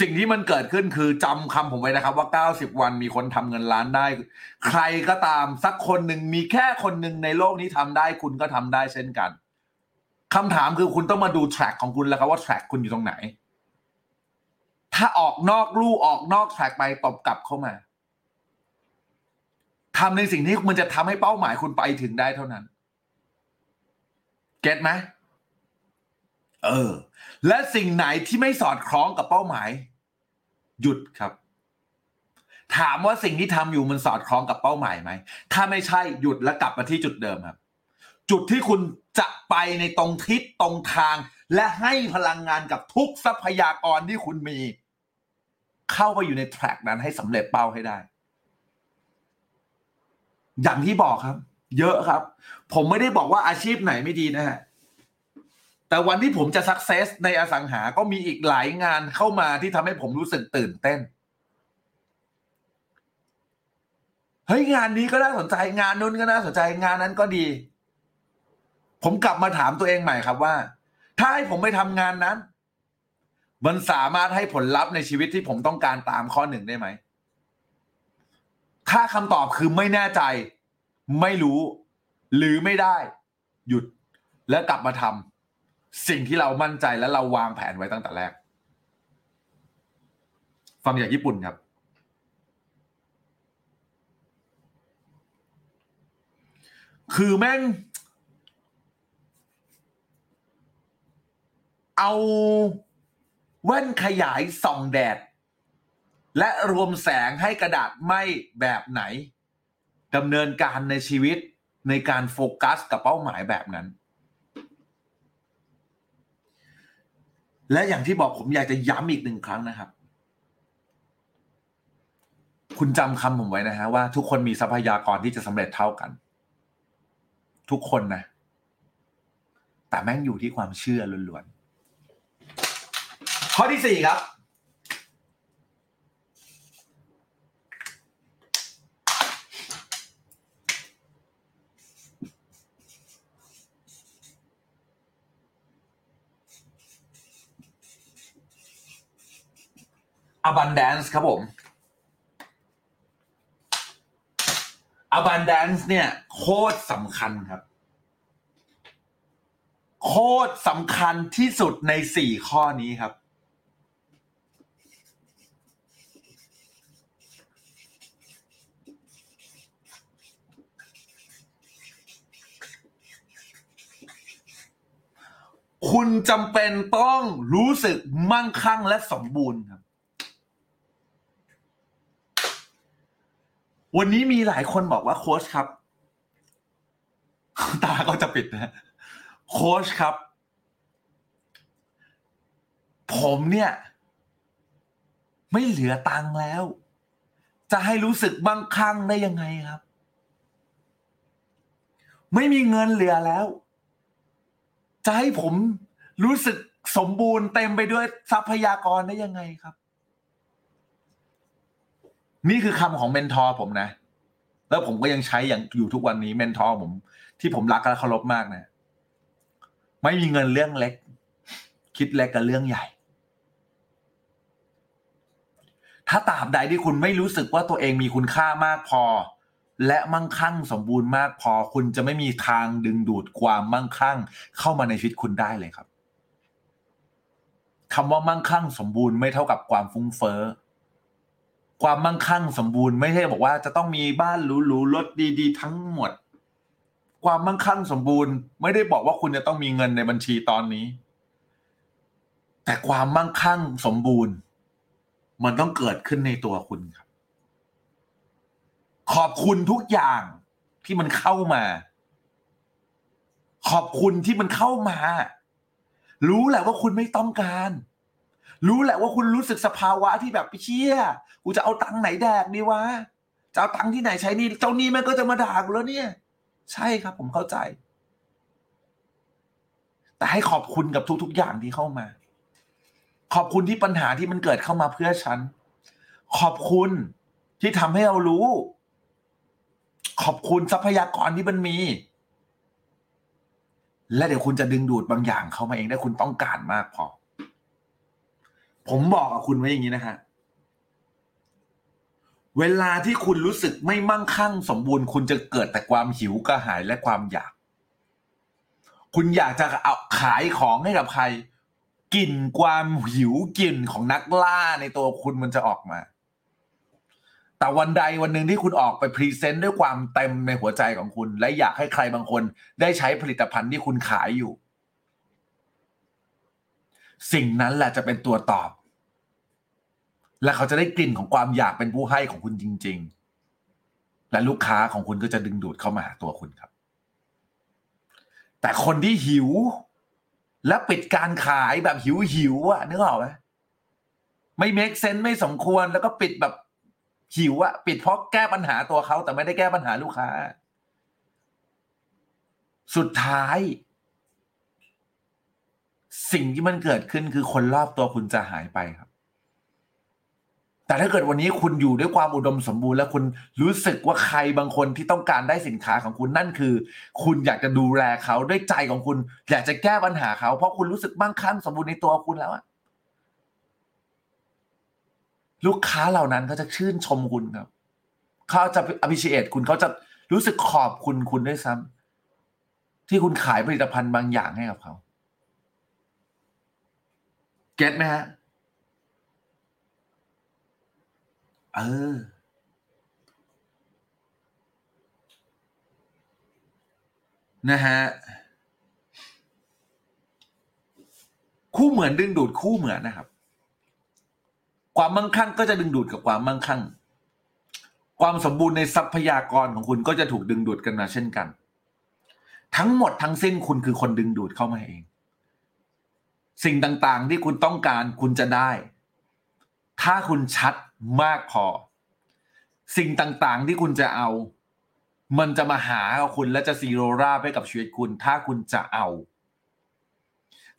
สิ่งที่มันเกิดขึ้นคือจำคำผมไว้นะครับ ว่า90วันมีคนทำเงินล้านได้ ใครก็ตามสักคนหนึ่งมีแค่คนหนึ่งในโลกนี้ทำได้ คุณก็ทำได้เช่นกันคำถามคือคุณต้องมาดูแทร็กของคุณแล้วครับว่าแทร็กคุณอยู่ตรงไหน ถ้าออกนอกลู่ออกนอกแทร็กไปตบกลับเข้ามา ทำในสิ่งที่มันจะทำให้เป้าหมายคุณไปถึงได้เท่านั้น เก็ตไหมเออ และสิ่งไหนที่ไม่สอดคล้องกับเป้าหมาย หยุดครับ ถามว่าสิ่งที่ทำอยู่มันสอดคล้องกับเป้าหมายไหม ถ้าไม่ใช่หยุดแล้วกลับมาที่จุดเดิมครับ จุดที่คุณจะไปในตรงทิศตรงทาง และให้พลังงานกับทุกทรัพยากรที่คุณมี เข้าไปอยู่ในแทร็กนั้นให้สำเร็จเป้าให้ได้ อย่างที่บอกครับ เยอะครับ ผมไม่ได้บอกว่าอาชีพไหนไม่ดีนะฮะแต่วันที่ผมจะสักเซสในอสังหาก็มีอีกหลายงานเข้ามาที่ทำให้ผมรู้สึกตื่นเต้นเฮ้ยงานนี้ก็น่าสนใจงานนู้นก็น่าสนใจงานนั้นก็ดี ผมกลับมาถามตัวเองใหม่ครับว่า ถ้าให้ผมไปทำงานนั้น มันสามารถให้ผลลัพธ์ในชีวิตที่ผมต้องการตามข้อหนึ่งได้ไหม ถ้าคำตอบคือไม่แน่ใจ ไม่รู้ หรือไม่ได้ หยุดแล้วกลับมาทำสิ่งที่เรามั่นใจและเราวางแผนไว้ตั้งแต่แรก ฟังจากญี่ปุ่นครับ คือแม่ง เอาแว่นขยายส่องแดด และรวมแสงให้กระดาษไหมแบบไหนดำเนินการในชีวิตในการโฟกัสกับเป้าหมายแบบนั้น และอย่างที่บอกผมอยากจะย้ำอีกหนึ่งครั้งนะครับ คุณจำคำผมไว้นะฮะว่าทุกคนมีทรัพยากรที่จะสำเร็จเท่ากัน ทุกคนนะ แต่แม่งอยู่ที่ความเชื่อล้วนๆข้อที่สี่ครับ abundance ครับผม abundance เนี่ยโคตรสำคัญครับ โคตรสำคัญที่สุดในสี่ข้อนี้ครับ คุณจำเป็นต้องรู้สึกมั่งคั่งและสมบูรณ์ครับ วันนี้มีหลายคนบอกว่าโค้ชครับ ตาก็จะปิดนะโค้ชครับ ผมเนี่ย ไม่เหลือตังค์แล้ว จะให้รู้สึกมั่งคั่งได้ยังไงครับ ไม่มีเงินเหลือแล้ว จะให้ผมรู้สึกสมบูรณ์เต็มไปด้วยทรัพยากรได้ยังไงครับ นี่คือคำของ mentor ผมนะ แล้วผมก็ยังใช้อย่างอยู่ทุกวันนี้ mentor ผม ที่ผมรักและเคารพมากนะ ไม่มีเงินเรื่องเล็ก คิดเล็กกับเรื่องใหญ่ ถ้าตราบใดที่คุณไม่รู้สึกว่าตัวเองมีคุณค่ามากพอ และมั่งคั่งสมบูรณ์มากพอ คุณจะไม่มีทางดึงดูดความมั่งคั่ง เข้ามาในชีวิตคุณได้เลยครับคำว่ามั่งคั่งสมบูรณ์ไม่เท่ากับความฟุ้งเฟ้อ ความมั่งคั่งสมบูรณ์ไม่ใช่บอกว่าจะต้องมีบ้านหรูๆรถดีๆ ทั้งหมด ความมั่งคั่งสมบูรณ์ ไม่ได้บอกว่าคุณจะต้องมีเงินในบัญชีตอนนี้ แต่ความมั่งคั่งสมบูรณ์ มันต้องเกิดขึ้นในตัวคุณครับ ขอบคุณทุกอย่างที่มันเข้ามา ขอบคุณที่มันเข้ามา รู้แหละว่าคุณไม่ต้องการ รู้แหละว่าคุณรู้สึกสภาวะที่แบบไปเชี่ยกูจะเอาตังค์ไหนแดกดีวะจะเอาตังค์ที่ไหนใช้นี่เจ้านี้มันก็จะมาด่ากูแล้วเนี่ย ใช่ครับ ผมเข้าใจ แต่ให้ขอบคุณกับทุก ๆ อย่างที่เข้ามา ขอบคุณที่ปัญหาที่มันเกิดเข้ามาเพื่อฉัน ขอบคุณที่ทำให้เรารู้ ขอบคุณทรัพยากรที่มันมี และเดี๋ยวคุณจะดึงดูดบางอย่างเข้ามาเองได้คุณต้องการมากพอ ผมบอกกับคุณไว้อย่างนี้นะฮะเวลาที่คุณรู้สึกไม่มั่งคั่งสมบูรณ์คุณจะเกิดแต่ความหิวกระหายและความอยาก คุณอยากจะเอาขายของให้กับใครกลิ่นความหิวกลิ่นของนักล่าในตัวคุณมันจะออกมา แต่วันใดวันหนึ่งที่คุณออกไปพรีเซนต์ด้วยความเต็มในหัวใจของคุณ และอยากให้ใครบางคนได้ใช้ผลิตภัณฑ์ที่คุณขายอยู่ สิ่งนั้นแหละจะเป็นตัวตอบ และเขาจะได้กลิ่นของความอยากเป็นผู้ให้ของคุณจริง ๆ และลูกค้าของคุณก็จะดึงดูดเข้ามาหาตัวคุณครับ แต่คนที่หิว และปิดการขายแบบหิวหิวอะนึกออกไหมไม่เมคเซน s ์ไม่สมควรแล้วก็ปิดแบบหิวอะปิดเพราะแก้ปัญหาตัวเขาแต่ไม่ได้แก้ปัญหาลูกค้า สุดท้าย สิ่งที่มันเกิดขึ้นคือคนรอบตัวคุณจะหายไปครับ แต่ถ้าเกิดวันนี้คุณอยู่ด้วยความอุดมสมบูรณ์ และคุณรู้สึกว่าใครบางคนที่ต้องการได้สินค้าของคุณนั่นคือ คุณอยากจะดูแลเขาด้วยใจของคุณ อยากจะแก้ปัญหาเขา เพราะคุณรู้สึกมั่งคั่งสมบูรณ์ในตัวคุณแล้วอะลูกค้าเหล่านั้นเขาจะชื่นชมคุณครับ เขาจะอภิเชษคุณเขาจะรู้สึกขอบคุณคุณด้วยซ้ำที่คุณขายผลิตภัณฑ์บางอย่างให้กับเขา เก็ตไหมฮะ เออ นะฮะ คู่เหมือนดึงดูดคู่เหมือนนะครับ ความมั่งคั่งก็จะดึงดูดกับความมั่งคั่ง ความสมบูรณ์ในทรัพยากรของคุณก็จะถูกดึงดูดกันมาเช่นกัน ทั้งหมดทั้งสิ้นคุณคือคนดึงดูดเข้ามาเอง สิ่งต่างๆ ที่คุณต้องการคุณจะได้ ถ้าคุณชัดมากพอ สิ่งต่างๆ ที่คุณจะเอา มันจะมาหาคุณและจะซีโรราบให้กับชีวิตคุณ ถ้าคุณจะเอา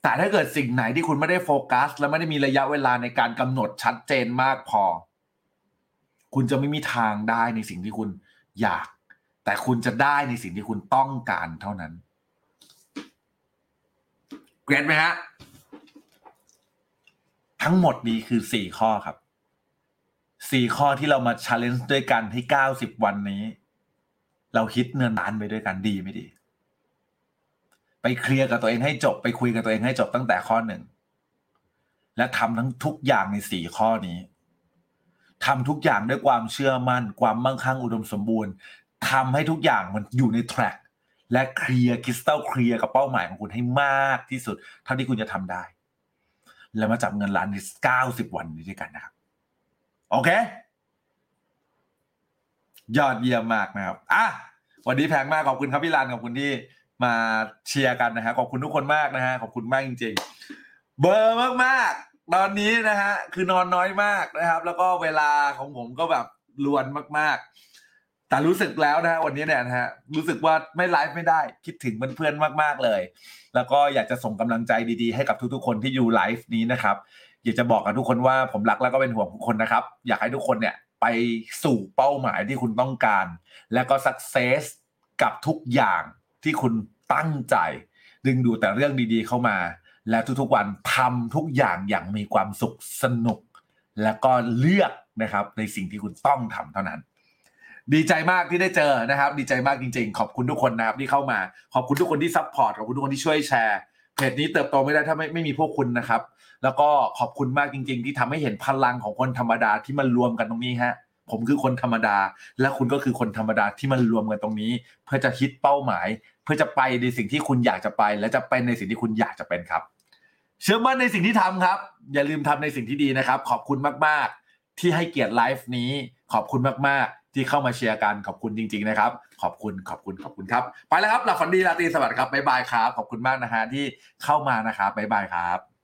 แต่ถ้าเกิดสิ่งไหนที่คุณไม่ได้โฟกัส และไม่ได้มีระยะเวลาในการกำหนดชัดเจนมากพอ คุณจะไม่มีทางได้ในสิ่งที่คุณอยาก แต่คุณจะได้ในสิ่งที่คุณต้องการเท่านั้นเก็ตไหมฮะ ทั้งหมดนี้คือสี่ข้อครับสี่ข้อที่เรามาช l เลน g e ด้วยกันที่เก้าสิบวันนี้ เราคิดเงินล้านไปด้วยกันดีไม่ดี ไปเคลียร์กับตัวเองให้จบไปคุยกับตัวเองให้จบตั้งแต่ข้อหนึ่งและทำทั้งทุกอย่างในสี่ข้อนี้ทำทุกอย่างด้วยความเชื่อมั่น ความมั่งคั่งอุดมสมบูรณ์ทำให้ทุกอย่างมันอยู่ในแทร็กและเคลียร์คริสตัลเคลียร์กับเป้าหมายของคุณให้มากที่สุด เท่าที่คุณจะทำได้ แล้วมาจับเงินล้านในเก้าสิบวันนี้ด้วยกันนะครับ โอเค ยอดเยี่ยมมากนะครับอะวันนี้แพงมากขอบคุณครับพี่ลานขอบคุณที่มาเชียร์กันนะฮะขอบคุณทุกคนมากนะฮะขอบคุณมากจริง ๆ เบอร์มากๆ ตอนนี้นะฮะคือนอนน้อยมากนะครับ แล้วก็เวลาของผมก็แบบลวนมากๆ แต่รู้สึกแล้วนะฮะวันนี้เนี่ยนะฮะรู้สึกว่าไม่ไลฟ์ไม่ได้ คิดถึงเพื่อนๆมาก ๆเลย แล้วก็อยากจะส่งกำลังใจดีๆให้กับทุกๆ คนที่อยู่ไลฟ์นี้นะครับอยากจะบอกกับทุกคนว่าผมรักแล้วก็เป็นห่วงทุกคนนะครับ อยากให้ทุกคนเนี่ยไปสู่เป้าหมายที่คุณต้องการ แล้วก็สักเซสกับทุกอย่างที่คุณตั้งใจ ดึงดูแต่เรื่องดีๆเข้ามา และทุกๆวันทำทุกอย่างอย่างมีความสุขสนุก แล้วก็เลือกนะครับในสิ่งที่คุณต้องทำเท่านั้น ดีใจมากที่ได้เจอนะครับ ดีใจมากจริง ๆ ขอบคุณทุกคนนะครับที่เข้ามา ขอบคุณทุกคนที่ support ขอบคุณทุกคนที่ช่วยแชร์เพจนี้เติบโตไม่ได้ถ้าไม่ไม่มีพวกคุณนะครับ แล้วก็ขอบคุณมากจริง ๆ ที่ทำให้เห็นพลังของคนธรรมดาที่มันรวมกันตรงนี้ฮะผมคือคนธรรมดา และคุณก็คือคนธรรมดาที่มันรวมกันตรงนี้ เพื่อจะฮิตเป้าหมาย เพื่อจะไปในสิ่งที่คุณอยากจะไป และจะเป็นในสิ่งที่คุณอยากจะเป็นครับ เชื่อมั่นในสิ่งที่ทำครับ อย่าลืมทำในสิ่งที่ดีนะครับ ขอบคุณมากๆ ที่ให้เกียรติไลฟ์นี้ ขอบคุณมากๆ ที่เข้ามาเชียร์กันขอบคุณจริง ๆ นะครับ ขอบคุณขอบคุณขอบคุณครับ ไปแล้วครับหลับฝันดีราตรีสวัสดิ์ครับบ๊ายบายครับขอบคุณมากนะฮะที่เข้ามานะครับบ๊ายบายครับ